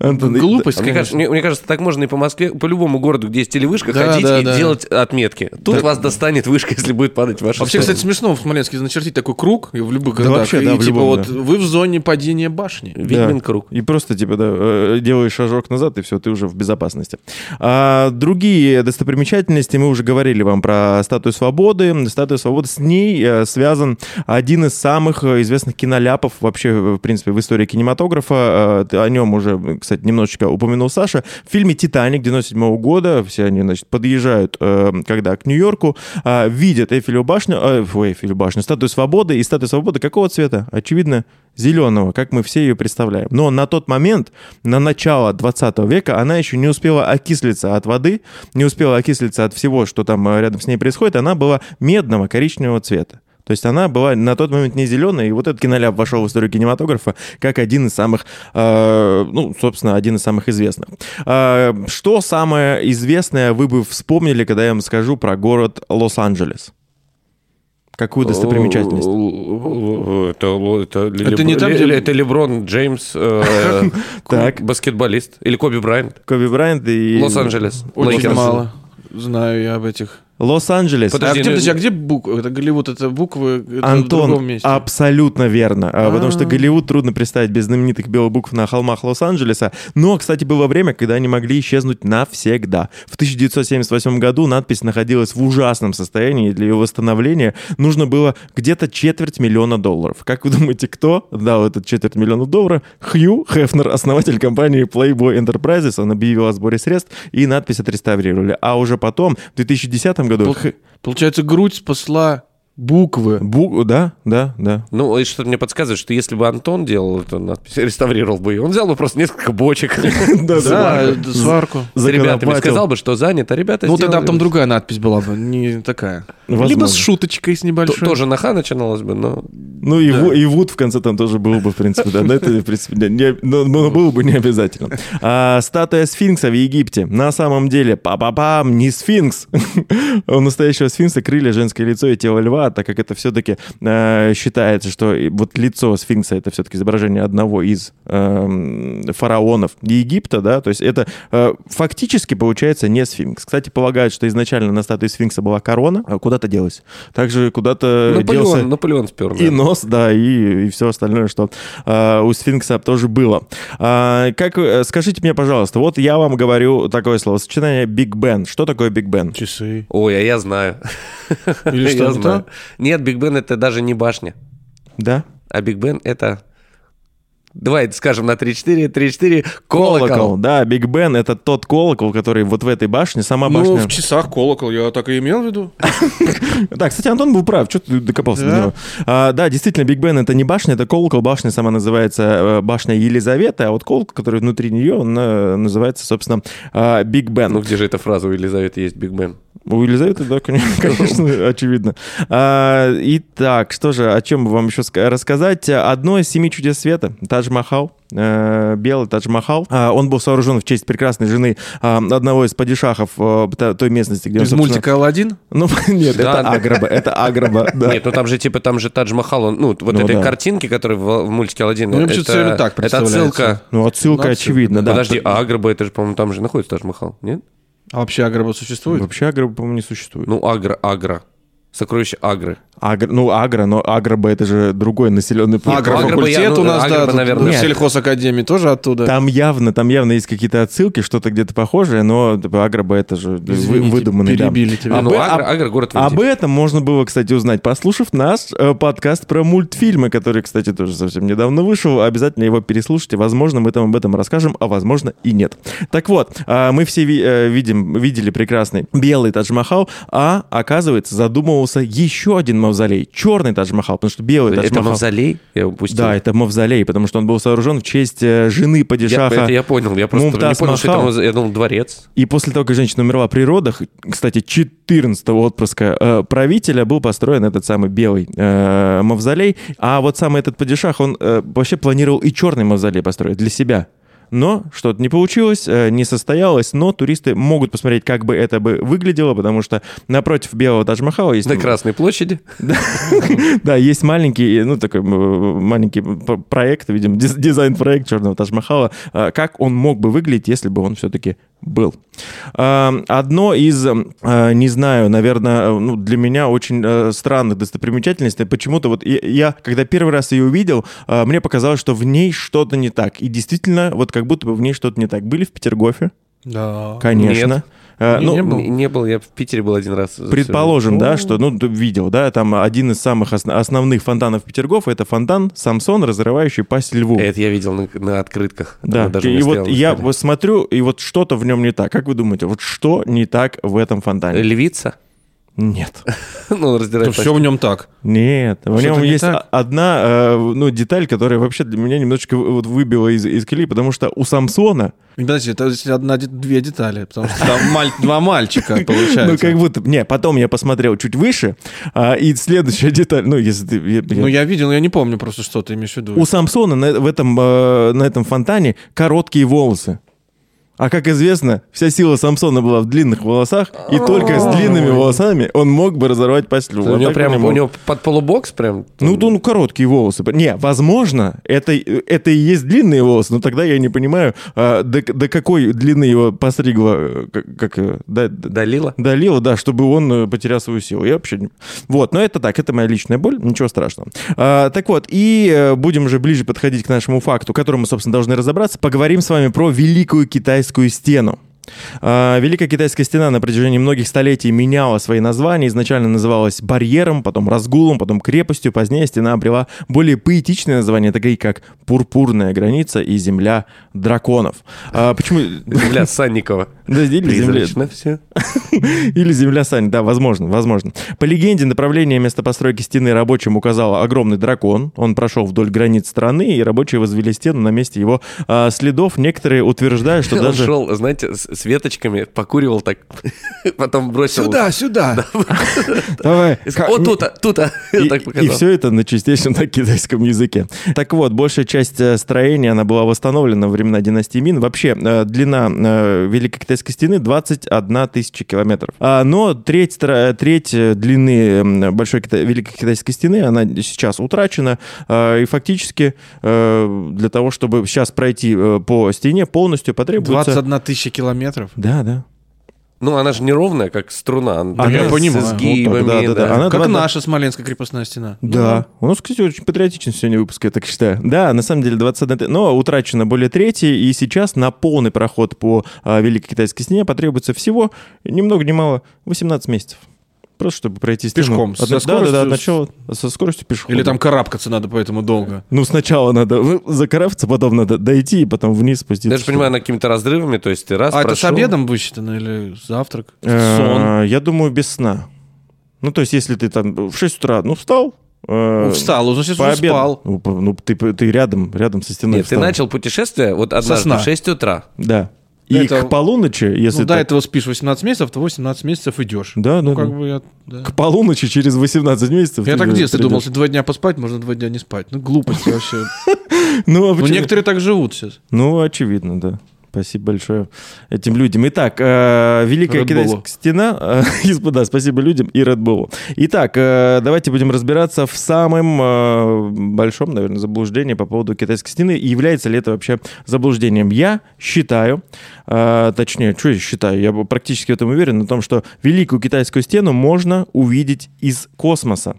Антон, и- Глупость, А мне, кажется, конечно. мне, мне кажется, так можно и по Москве, по любому городу, где есть телевышка, Да, ходить да, и да. делать отметки. Тут вас достанет вышка, если будет падать ваша Вообще, кстати, смешно в Смоленске начертить такой круг и в любых Да городах. вообще, и да, в типа любом, вот да. вы в зоне падения башни. Да. Ведьмин круг. И просто, типа, да, э, делаешь шажок назад, и все, ты уже в безопасности. А, другие достопримечательности, мы уже говорили вам про Статую Свободы. Статуя Свободы, с ней э, связан один из самых э, известных киноляпов вообще, в принципе, в истории кинематографа. Э, О нем уже, кстати, немножечко упомянул Саша. В фильме «Титаник» 97 года все они, значит, подъезжают, э, когда к Нью-Йорку, э, видят Эйфелеву башню, э, Эйфелеву башню, Статую Свободы. И Статуя Свободы какого цвета? Очевидно, зеленого, как мы все ее представляем. Но на тот момент, на начало 20 века, она еще не успела окислиться от воды, не успела окислиться от всего, что там э, рядом с ней происходит, она была медного коричневого цвета. То есть она была на тот момент не зеленая, и вот этот киноляп вошел в историю кинематографа как один из самых, э, ну, собственно, один из самых известных. Э, что самое известное вы бы вспомнили, когда я вам скажу про город Лос-Анджелес? Какую достопримечательность? Это, это, Это не Леб- там, где- это Леброн Джеймс, э, [LAUGHS] Так. баскетболист. Или Коби Брайант. Коби Брайант и... Лос-Анджелес. Очень Лейкерс. мало. Знаю я об этих. Лос-Анджелес. Подожди, а, где, ну- подожди, а где буквы? Это Голливуд, это буквы это в Антон, другом месте. абсолютно верно. А, Потому что А. Голливуд трудно представить без знаменитых белых букв на холмах Лос-Анджелеса. Но, кстати, было время, когда они могли исчезнуть навсегда. В 1978 году надпись находилась в ужасном состоянии, и для ее восстановления нужно было где-то четверть миллиона долларов. Как вы думаете, кто дал этот четверть миллиона долларов? Хью Хефнер, основатель компании Playboy Enterprises. Он объявил о сборе средств, и надпись отреставрировали. А уже потом, в 2010 году... Получается, грудь спасла буквы. бу- Да, да, да. Ну, и что-то мне подсказывает, что если бы Антон делал эту надпись, реставрировал бы ее, он взял бы просто несколько бочек [LAUGHS] Да, сварку. с ребятами, сказал бы, что занято, ребята Ну, тогда там другая надпись была бы, не такая. Возможно. Либо с шуточкой с небольшой. Тоже на Х начиналось бы, но... Ну и, Ву- и Вуд в конце там тоже был бы, в принципе, да. Но это, в принципе, не- не- но- но было бы не обязательно. А, статуя сфинкса в Египте. На самом деле, па-па-пам, не сфинкс. [LAUGHS] У настоящего сфинкса крылья, женское лицо и тело льва, так как это все-таки считается, что вот лицо сфинкса это все-таки изображение одного из эм, фараонов Египта, да, то есть это э, фактически получается не сфинкс. Кстати, полагают, что изначально на статуе сфинкса была корона, а куда-то делась. Также куда-то Наполеон, делся... Наполеон спер. И нос, да, и, и все остальное, что а, у сфинкса тоже было. А, как, э, скажите мне, пожалуйста, вот я вам говорю такое словосочетание Биг Бен. Что такое Биг Бен? Часы. Ой, а я знаю. Или [LAUGHS] Я что, не знаю. то? Нет, Биг Бен это даже не башня, Да? а Биг Бен это... Давай скажем на 3-4, 3-4, колокол. Да, Биг Бен это тот колокол, который вот в этой башне, сама Ну, башня... в часах колокол, я так и имел в виду. [LAUGHS] Да, кстати, Антон был прав, что ты докопался Да? до него. А, да, действительно, Биг Бен это не башня, это колокол. Башня сама называется э, башня Елизаветы, а вот колокол, который внутри нее, он э, называется, собственно, а, Биг Бен. Ну где же эта фраза у Елизаветы есть Биг Бен? У Елизаветы, да, конечно, [LAUGHS] конечно, очевидно. А, итак, что же, о чем вам еще ска- рассказать? Одно из семи чудес света, Тадж-Махал, э, белый Тадж-Махал. А, он был сооружен в честь прекрасной жены а, одного из падишахов э, той местности, где он, Из собственно- мультика Алладин? Ну, [LAUGHS] нет, Да. это Аграба, это Аграба, да. Нет, ну там же типа, там же Тадж Махал, он, ну вот Ну этой да. картинки, которая в, в мультике Аладдин, Ну, это, время так это отсылка. Ну, отсылка Ну, отсылка, очевидна, да. Подожди, а Аграба, это же, по-моему, там же находится Тадж Махал, нет? А вообще Агроба существует? Вообще Аграба, по-моему, не существует. Ну, Агра, Агра. Сокровище Агры. Агр- ну, Агра, но Аграба это же другой населенный пункт. Агра- Агрофакультет я- ну, у нас, Агроба, да, наверное. в Нет. сельхозакадемии тоже оттуда. Там явно, там явно есть какие-то отсылки, что-то где-то похожее, но типа, Аграба это же вы- Извините, выдуманный. да. перебили тебя. А ну, бы- Агра, Агра город в Об этом можно было, кстати, узнать, послушав наш э, подкаст про мультфильмы, который, кстати, тоже совсем недавно вышел. Обязательно его переслушайте. Возможно, мы там об этом расскажем, а возможно и нет. Так вот, а, мы все ви- э, видим, видели прекрасный белый Тадж-Махал, а, оказывается, задумывался еще один мавзолей. Черный Тадж-Махал, потому что белый Это Тадж-Махал... мавзолей? Я упустил. Да, это мавзолей, потому что он был сооружен в честь э, жены я, падишаха. это я понял. Я просто Мумтаз не понял, что это Махал. Я думал, дворец. И после того, как женщина умерла при родах, кстати, 14-го отпрыска э, правителя был построен этот самый белый э, мавзолей. А вот самый этот падишах, он э, вообще планировал и черный мавзолей построить для себя. Но что-то не получилось, э, не состоялось, но туристы могут посмотреть, как бы это бы выглядело, потому что напротив белого Тадж-Махала есть... На Красной площади. Да, [LAUGHS] есть маленький, ну, такой м, маленький проект, видимо, диз- дизайн-проект черного Тадж-Махала, а, как он мог бы выглядеть, если бы он все-таки был. А, Одно из, а, не знаю, наверное, ну, для меня очень э, странных достопримечательностей, почему-то вот я, когда первый раз ее увидел, мне показалось, что в ней что-то не так. И действительно, вот как будто бы в ней что-то не так. Были в Петергофе? Да. Конечно. Нет. А, Не, ну, не был. Не, был, я в Питере был один раз. Предположим, да, что, ну, видел, да, там один из самых осно- основных фонтанов Петергофа это фонтан Самсон, разрывающий пасть льву. Это я видел на, на открытках. да, даже и вот я смотрю, и вот что-то в нем не так. Как вы думаете, вот что не так в этом фонтане? Львица? Нет. [LAUGHS] Ну, он раздирает все в нем так. Нет, в нем не есть так? одна э, ну, деталь, которая вообще для меня немножечко вот выбила из, из колеи, потому что у Самсона, Подожди, это одна, две детали, потому что там маль- два мальчика, [LAUGHS] получается. ну как будто, не, потом я посмотрел чуть выше, а, и следующая деталь, ну если ты... я- я- Ну, я видел, я не помню просто, что ты имеешь в виду. У Самсона на, в этом, э, на этом фонтане короткие волосы. А как известно, вся сила Самсона была в длинных волосах, и только с длинными волосами он мог бы разорвать постель. У него прям, у него под полубокс прям. Ну, ну, короткие волосы. Не, возможно, это, это и есть длинные волосы, но тогда я не понимаю, а, до, до какой длины его постригла, э, как, как, э, да, да, Долила. Долила, да, чтобы он э, потерял свою силу. Я вообще не... Вот, но это так, это моя личная боль, ничего страшного. А, так вот, и э, будем уже ближе подходить к нашему факту, которым мы, собственно, должны разобраться. Поговорим с вами про Великую Китайскую стену. А, Великая Китайская стена на протяжении многих столетий меняла свои названия. Изначально называлась барьером, потом разгулом, потом крепостью. Позднее стена обрела более поэтичные названия, такие как Пурпурная граница и Земля драконов. А, почему... Земля Санникова. Да, или земля, Призрачно все. [LAUGHS] или земля Сань, да, возможно, возможно. По легенде, направление места постройки стены рабочим указал огромный дракон. Он прошел вдоль границ страны, и рабочие возвели стену на месте его а, следов. Некоторые утверждают, что [LAUGHS] Он даже... шел, знаете, с, веточками, покуривал так, [LAUGHS] потом бросил. Сюда, сюда. Давай. И О, тут, тут, И, так и показал. все это на чистейшем на китайском языке. Так вот, большая часть э, строения, она была восстановлена во времена династии Мин. Вообще, э, длина э, Великой Китайской стены 21 тысяча километров. А, но треть, треть э, длины Большой Кита- Великой Китайской стены, она сейчас утрачена. э, И фактически э, для того, чтобы сейчас пройти э, по стене полностью, потребуется... 21 тысяча километров. Да, да. Ну, она же неровная, как струна. Она А, такая я с понимаю. изгибами, Вот так, да, да, да. да. Она Как два- наша Смоленская крепостная стена. Да. У нас, кстати, очень патриотичен сегодня выпуск, я так считаю. Да, на самом деле 21... т- Но утрачено более трети, и сейчас на полный проход по а, Великой Китайской стене потребуется всего, ни много ни мало, 18 месяцев. Просто чтобы пройти стену. Пешком, со От- да, да, скоростью да, от начала со скоростью пешком. Или там карабкаться надо поэтому долго. Ну, сначала надо ну, закарабкаться, потом надо дойти, и потом вниз спуститься. Я же понимаю, она какими-то разрывами, то есть ты раз А это с прошел. обедом высчитано или завтрак? Сон? Э, Я думаю, без сна. Ну, то есть, если ты там в 6 утра, ну, встал, э, Ну, Встал, значит, уже пообедал. спал. Ну, ну, ты, ты рядом, рядом со стеной Нет, ты встал. начал путешествие вот однажды сна. в 6 утра. Да. До И этого- к полуночи, если ну, до так- этого спишь 18 месяцев, то 18 месяцев идешь. Да, Ну, да, как да. бы я... да. К полуночи через 18 месяцев. Я так в детстве думал, если два дня поспать, можно два дня не спать. Ну, глупость вообще. [LAUGHS] Ну, а Ну, некоторые так живут сейчас. Ну, очевидно, да. Спасибо большое этим людям. Итак, э, Великая Red Китайская Bull'у. стена. э, [LAUGHS] да, спасибо людям и Red Bull. Итак, э, давайте будем разбираться в самом э, большом, наверное, заблуждении по поводу Китайской стены. И является ли это вообще заблуждением? Я считаю, э, точнее, что я считаю, я практически в этом уверен, на том, что Великую Китайскую стену можно увидеть из космоса.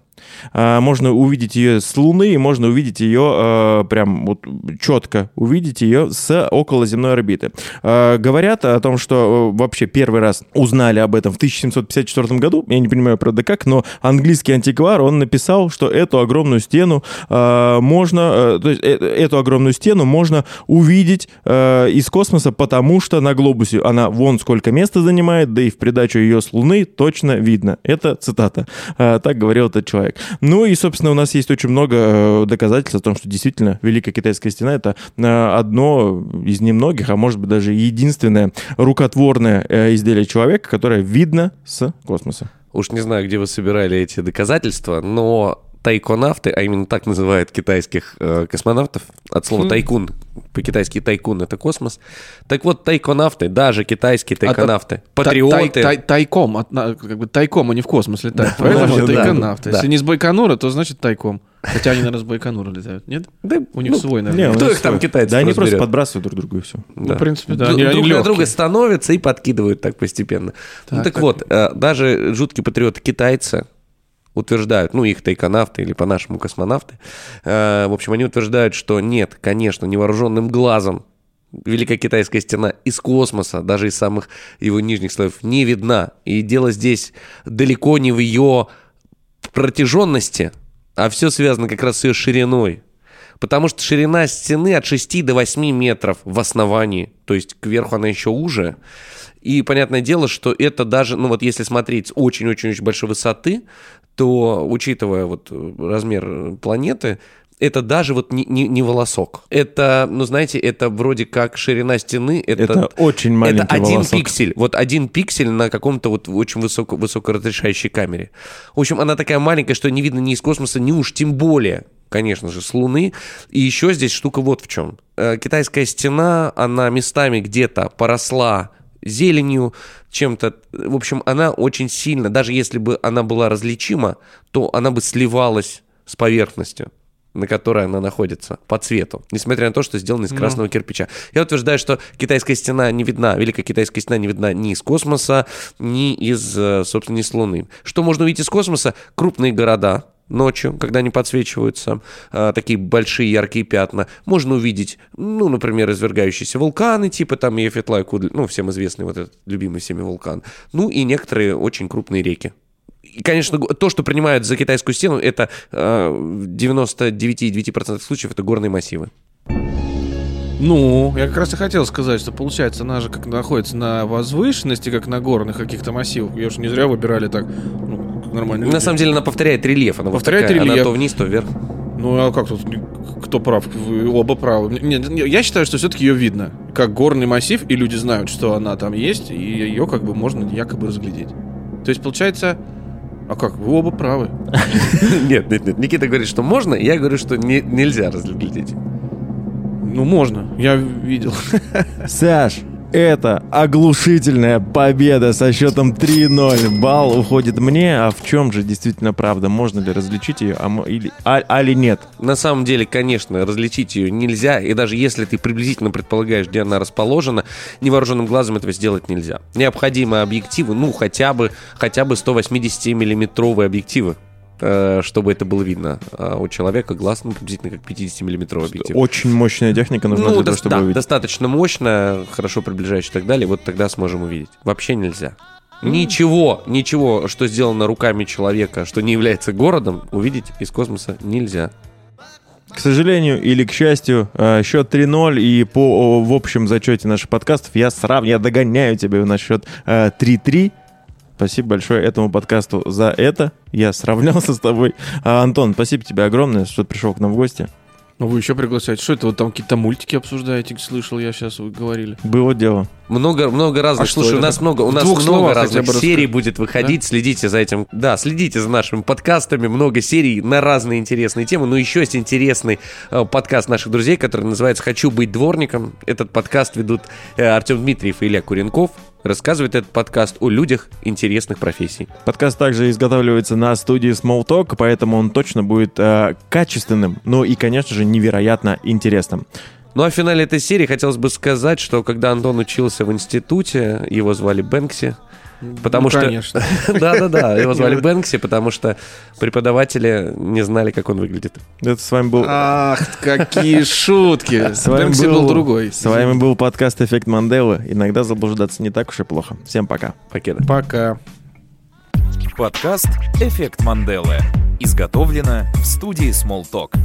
А, Можно увидеть ее с Луны, и можно увидеть ее э, прям вот четко увидеть ее с околоземной орбиты. Э, Говорят о том, что э, вообще первый раз узнали об этом в 1754 году. Я не понимаю, правда, как, но английский антиквар, он написал, что эту огромную стену можно, э, то есть э, эту огромную стену можно увидеть из космоса, потому что на глобусе она вон сколько места занимает, да и в придачу ее с Луны точно видно. Это цитата. Так говорил этот человек. Ну и, собственно, у нас есть очень много э, доказательств о том, что действительно Великая Китайская стена — это э, одно из немногих, а может быть даже единственное рукотворное э, изделие человека, которое видно с космоса. Уж не знаю, где вы собирали эти доказательства, но тайконавты, а именно так называют китайских э, космонавтов, от слова тайкун, по-китайски тайкун — это космос. Так вот, тайконавты, даже китайские тайконавты, Тай- патриоты... тай- Тайком, от- как бы тайком, они в космос летают. Да, Поэтому да, тайконавты. да. Если не с Байконура, то значит тайком. Хотя они, наверное, с Байконура летают, нет? Да, У них ну, свой, Не, наверное. у Кто них их там, свой. китайцев, Да они просто подбрасывают друг другу и все. Ну, в принципе, да. Они, они друг на легкие. друга становятся и подкидывают так постепенно. ну Так, так так. вот, э, даже жуткие патриоты китайцы утверждают, ну их тайконавты или по-нашему космонавты, э, в общем, они утверждают, что нет, конечно, невооруженным глазом Великая Китайская стена из космоса, даже из самых его нижних слоев, не видна. И дело здесь далеко не в ее протяженности, а все связано как раз с ее шириной. Потому что ширина стены от 6 до 8 метров в основании, то есть кверху она еще уже. И понятное дело, что это даже, ну вот если смотреть с очень-очень-очень большой высоты, то, учитывая вот размер планеты, это даже вот не, не, не волосок. Это, ну, знаете, это вроде как ширина стены. Это, Это очень маленький Это один волосок. пиксель. Вот один пиксель на каком-то вот очень высоко, высокоразрешающей камере. В общем, она такая маленькая, что не видно ни из космоса, ни уж тем более конечно же, с Луны. И еще здесь штука вот в чем. Э, Китайская стена, она местами где-то поросла зеленью, чем-то. В общем, она очень сильно, даже если бы она была различима, то она бы сливалась с поверхностью на которой она находится, по цвету, несмотря на то, что сделана из красного кирпича. Я утверждаю, что китайская стена не видна, Великая китайская стена не видна ни из космоса, ни из, э, собственно, ни с Луны. Что можно увидеть из космоса? Крупные города, ночью, когда они подсвечиваются, а, такие большие яркие пятна. Можно увидеть, ну, например, извергающиеся вулканы, типа там Ефетлай ну, всем известный вот этот любимый всеми вулкан. Ну, и некоторые очень крупные реки. И, конечно, то, что принимают за китайскую стену, это э, в 99,9% случаев это горные массивы. Ну, я как раз и хотел сказать, что получается, она же как находится на возвышенности, как на горных каких-то массивах. Ее же не зря выбирали так, ну, нормально. На самом деле она повторяет рельеф. Она вот Повторяет такая, Она рельеф. то вниз, то вверх. Ну, а как тут, кто прав? Вы оба правы. Нет, нет, я считаю, что все-таки ее видно. Как горный массив, и люди знают, что она там есть, и ее как бы можно якобы разглядеть. То есть, получается... А как? Вы оба правы. [LAUGHS] Нет, нет, нет. Никита говорит, что можно, я говорю, что не- нельзя разглядеть. Ну, можно. Я видел. Саш, это оглушительная победа со счетом 3-0. Балл уходит мне, а в чем же действительно правда? Можно ли различить ее, а, или, а, али нет? На самом деле, конечно, различить ее нельзя, и даже если ты приблизительно предполагаешь, где она расположена, невооруженным глазом этого сделать нельзя. Необходимы объективы, ну, хотя бы, хотя бы 180-миллиметровые объективы, чтобы это было видно. А у человека глаз, ну, приблизительно как 50-миллиметровый объектив. Очень мощная техника нужна ну, для того, чтобы да, увидеть. достаточно мощная, хорошо приближающая и так далее, вот тогда сможем увидеть. Вообще нельзя. Ничего, ничего, что сделано руками человека, что не является городом, увидеть из космоса нельзя. К сожалению или к счастью, э, счет 3-0, и по в общем зачете наших подкастов я срав, я догоняю тебя на счет э, 3-3. Спасибо большое этому подкасту за это. Я сравнялся с тобой. А, Антон, спасибо тебе огромное, что ты пришел к нам в гости. Ну, вы еще приглашаете. Что это, вот там какие-то мультики обсуждаете, слышал я сейчас, вы говорили. Было дело. Много, много разных. А Слушай, у нас много, у нас много разных серий будет выходить. Следите за этим. Да, следите за нашими подкастами. Много серий на разные интересные темы. Но еще есть интересный э, подкаст наших друзей, который называется «Хочу быть дворником». Этот подкаст ведут э, Артем Дмитриев и Илья Куренков. Рассказывает этот подкаст о людях интересных профессий. Подкаст также изготавливается на студии Small Talk, поэтому он точно будет э, качественным, ну и, конечно же, невероятно интересным. Ну а в финале этой серии хотелось бы сказать, что когда Антон учился в институте, его звали Бэнкси. Потому Ну, что... конечно. [LAUGHS] Да-да-да, его звали Бэнкси, потому что преподаватели не знали, как он выглядит. Это с вами был... Ах, какие шутки. [LAUGHS] С вами Бэнкси был другой. С вами был подкаст «Эффект Манделы». Иногда заблуждаться не так уж и плохо. Всем пока. Покеда. Пока. Подкаст «Эффект Манделы». Изготовлено в студии Smalltalk.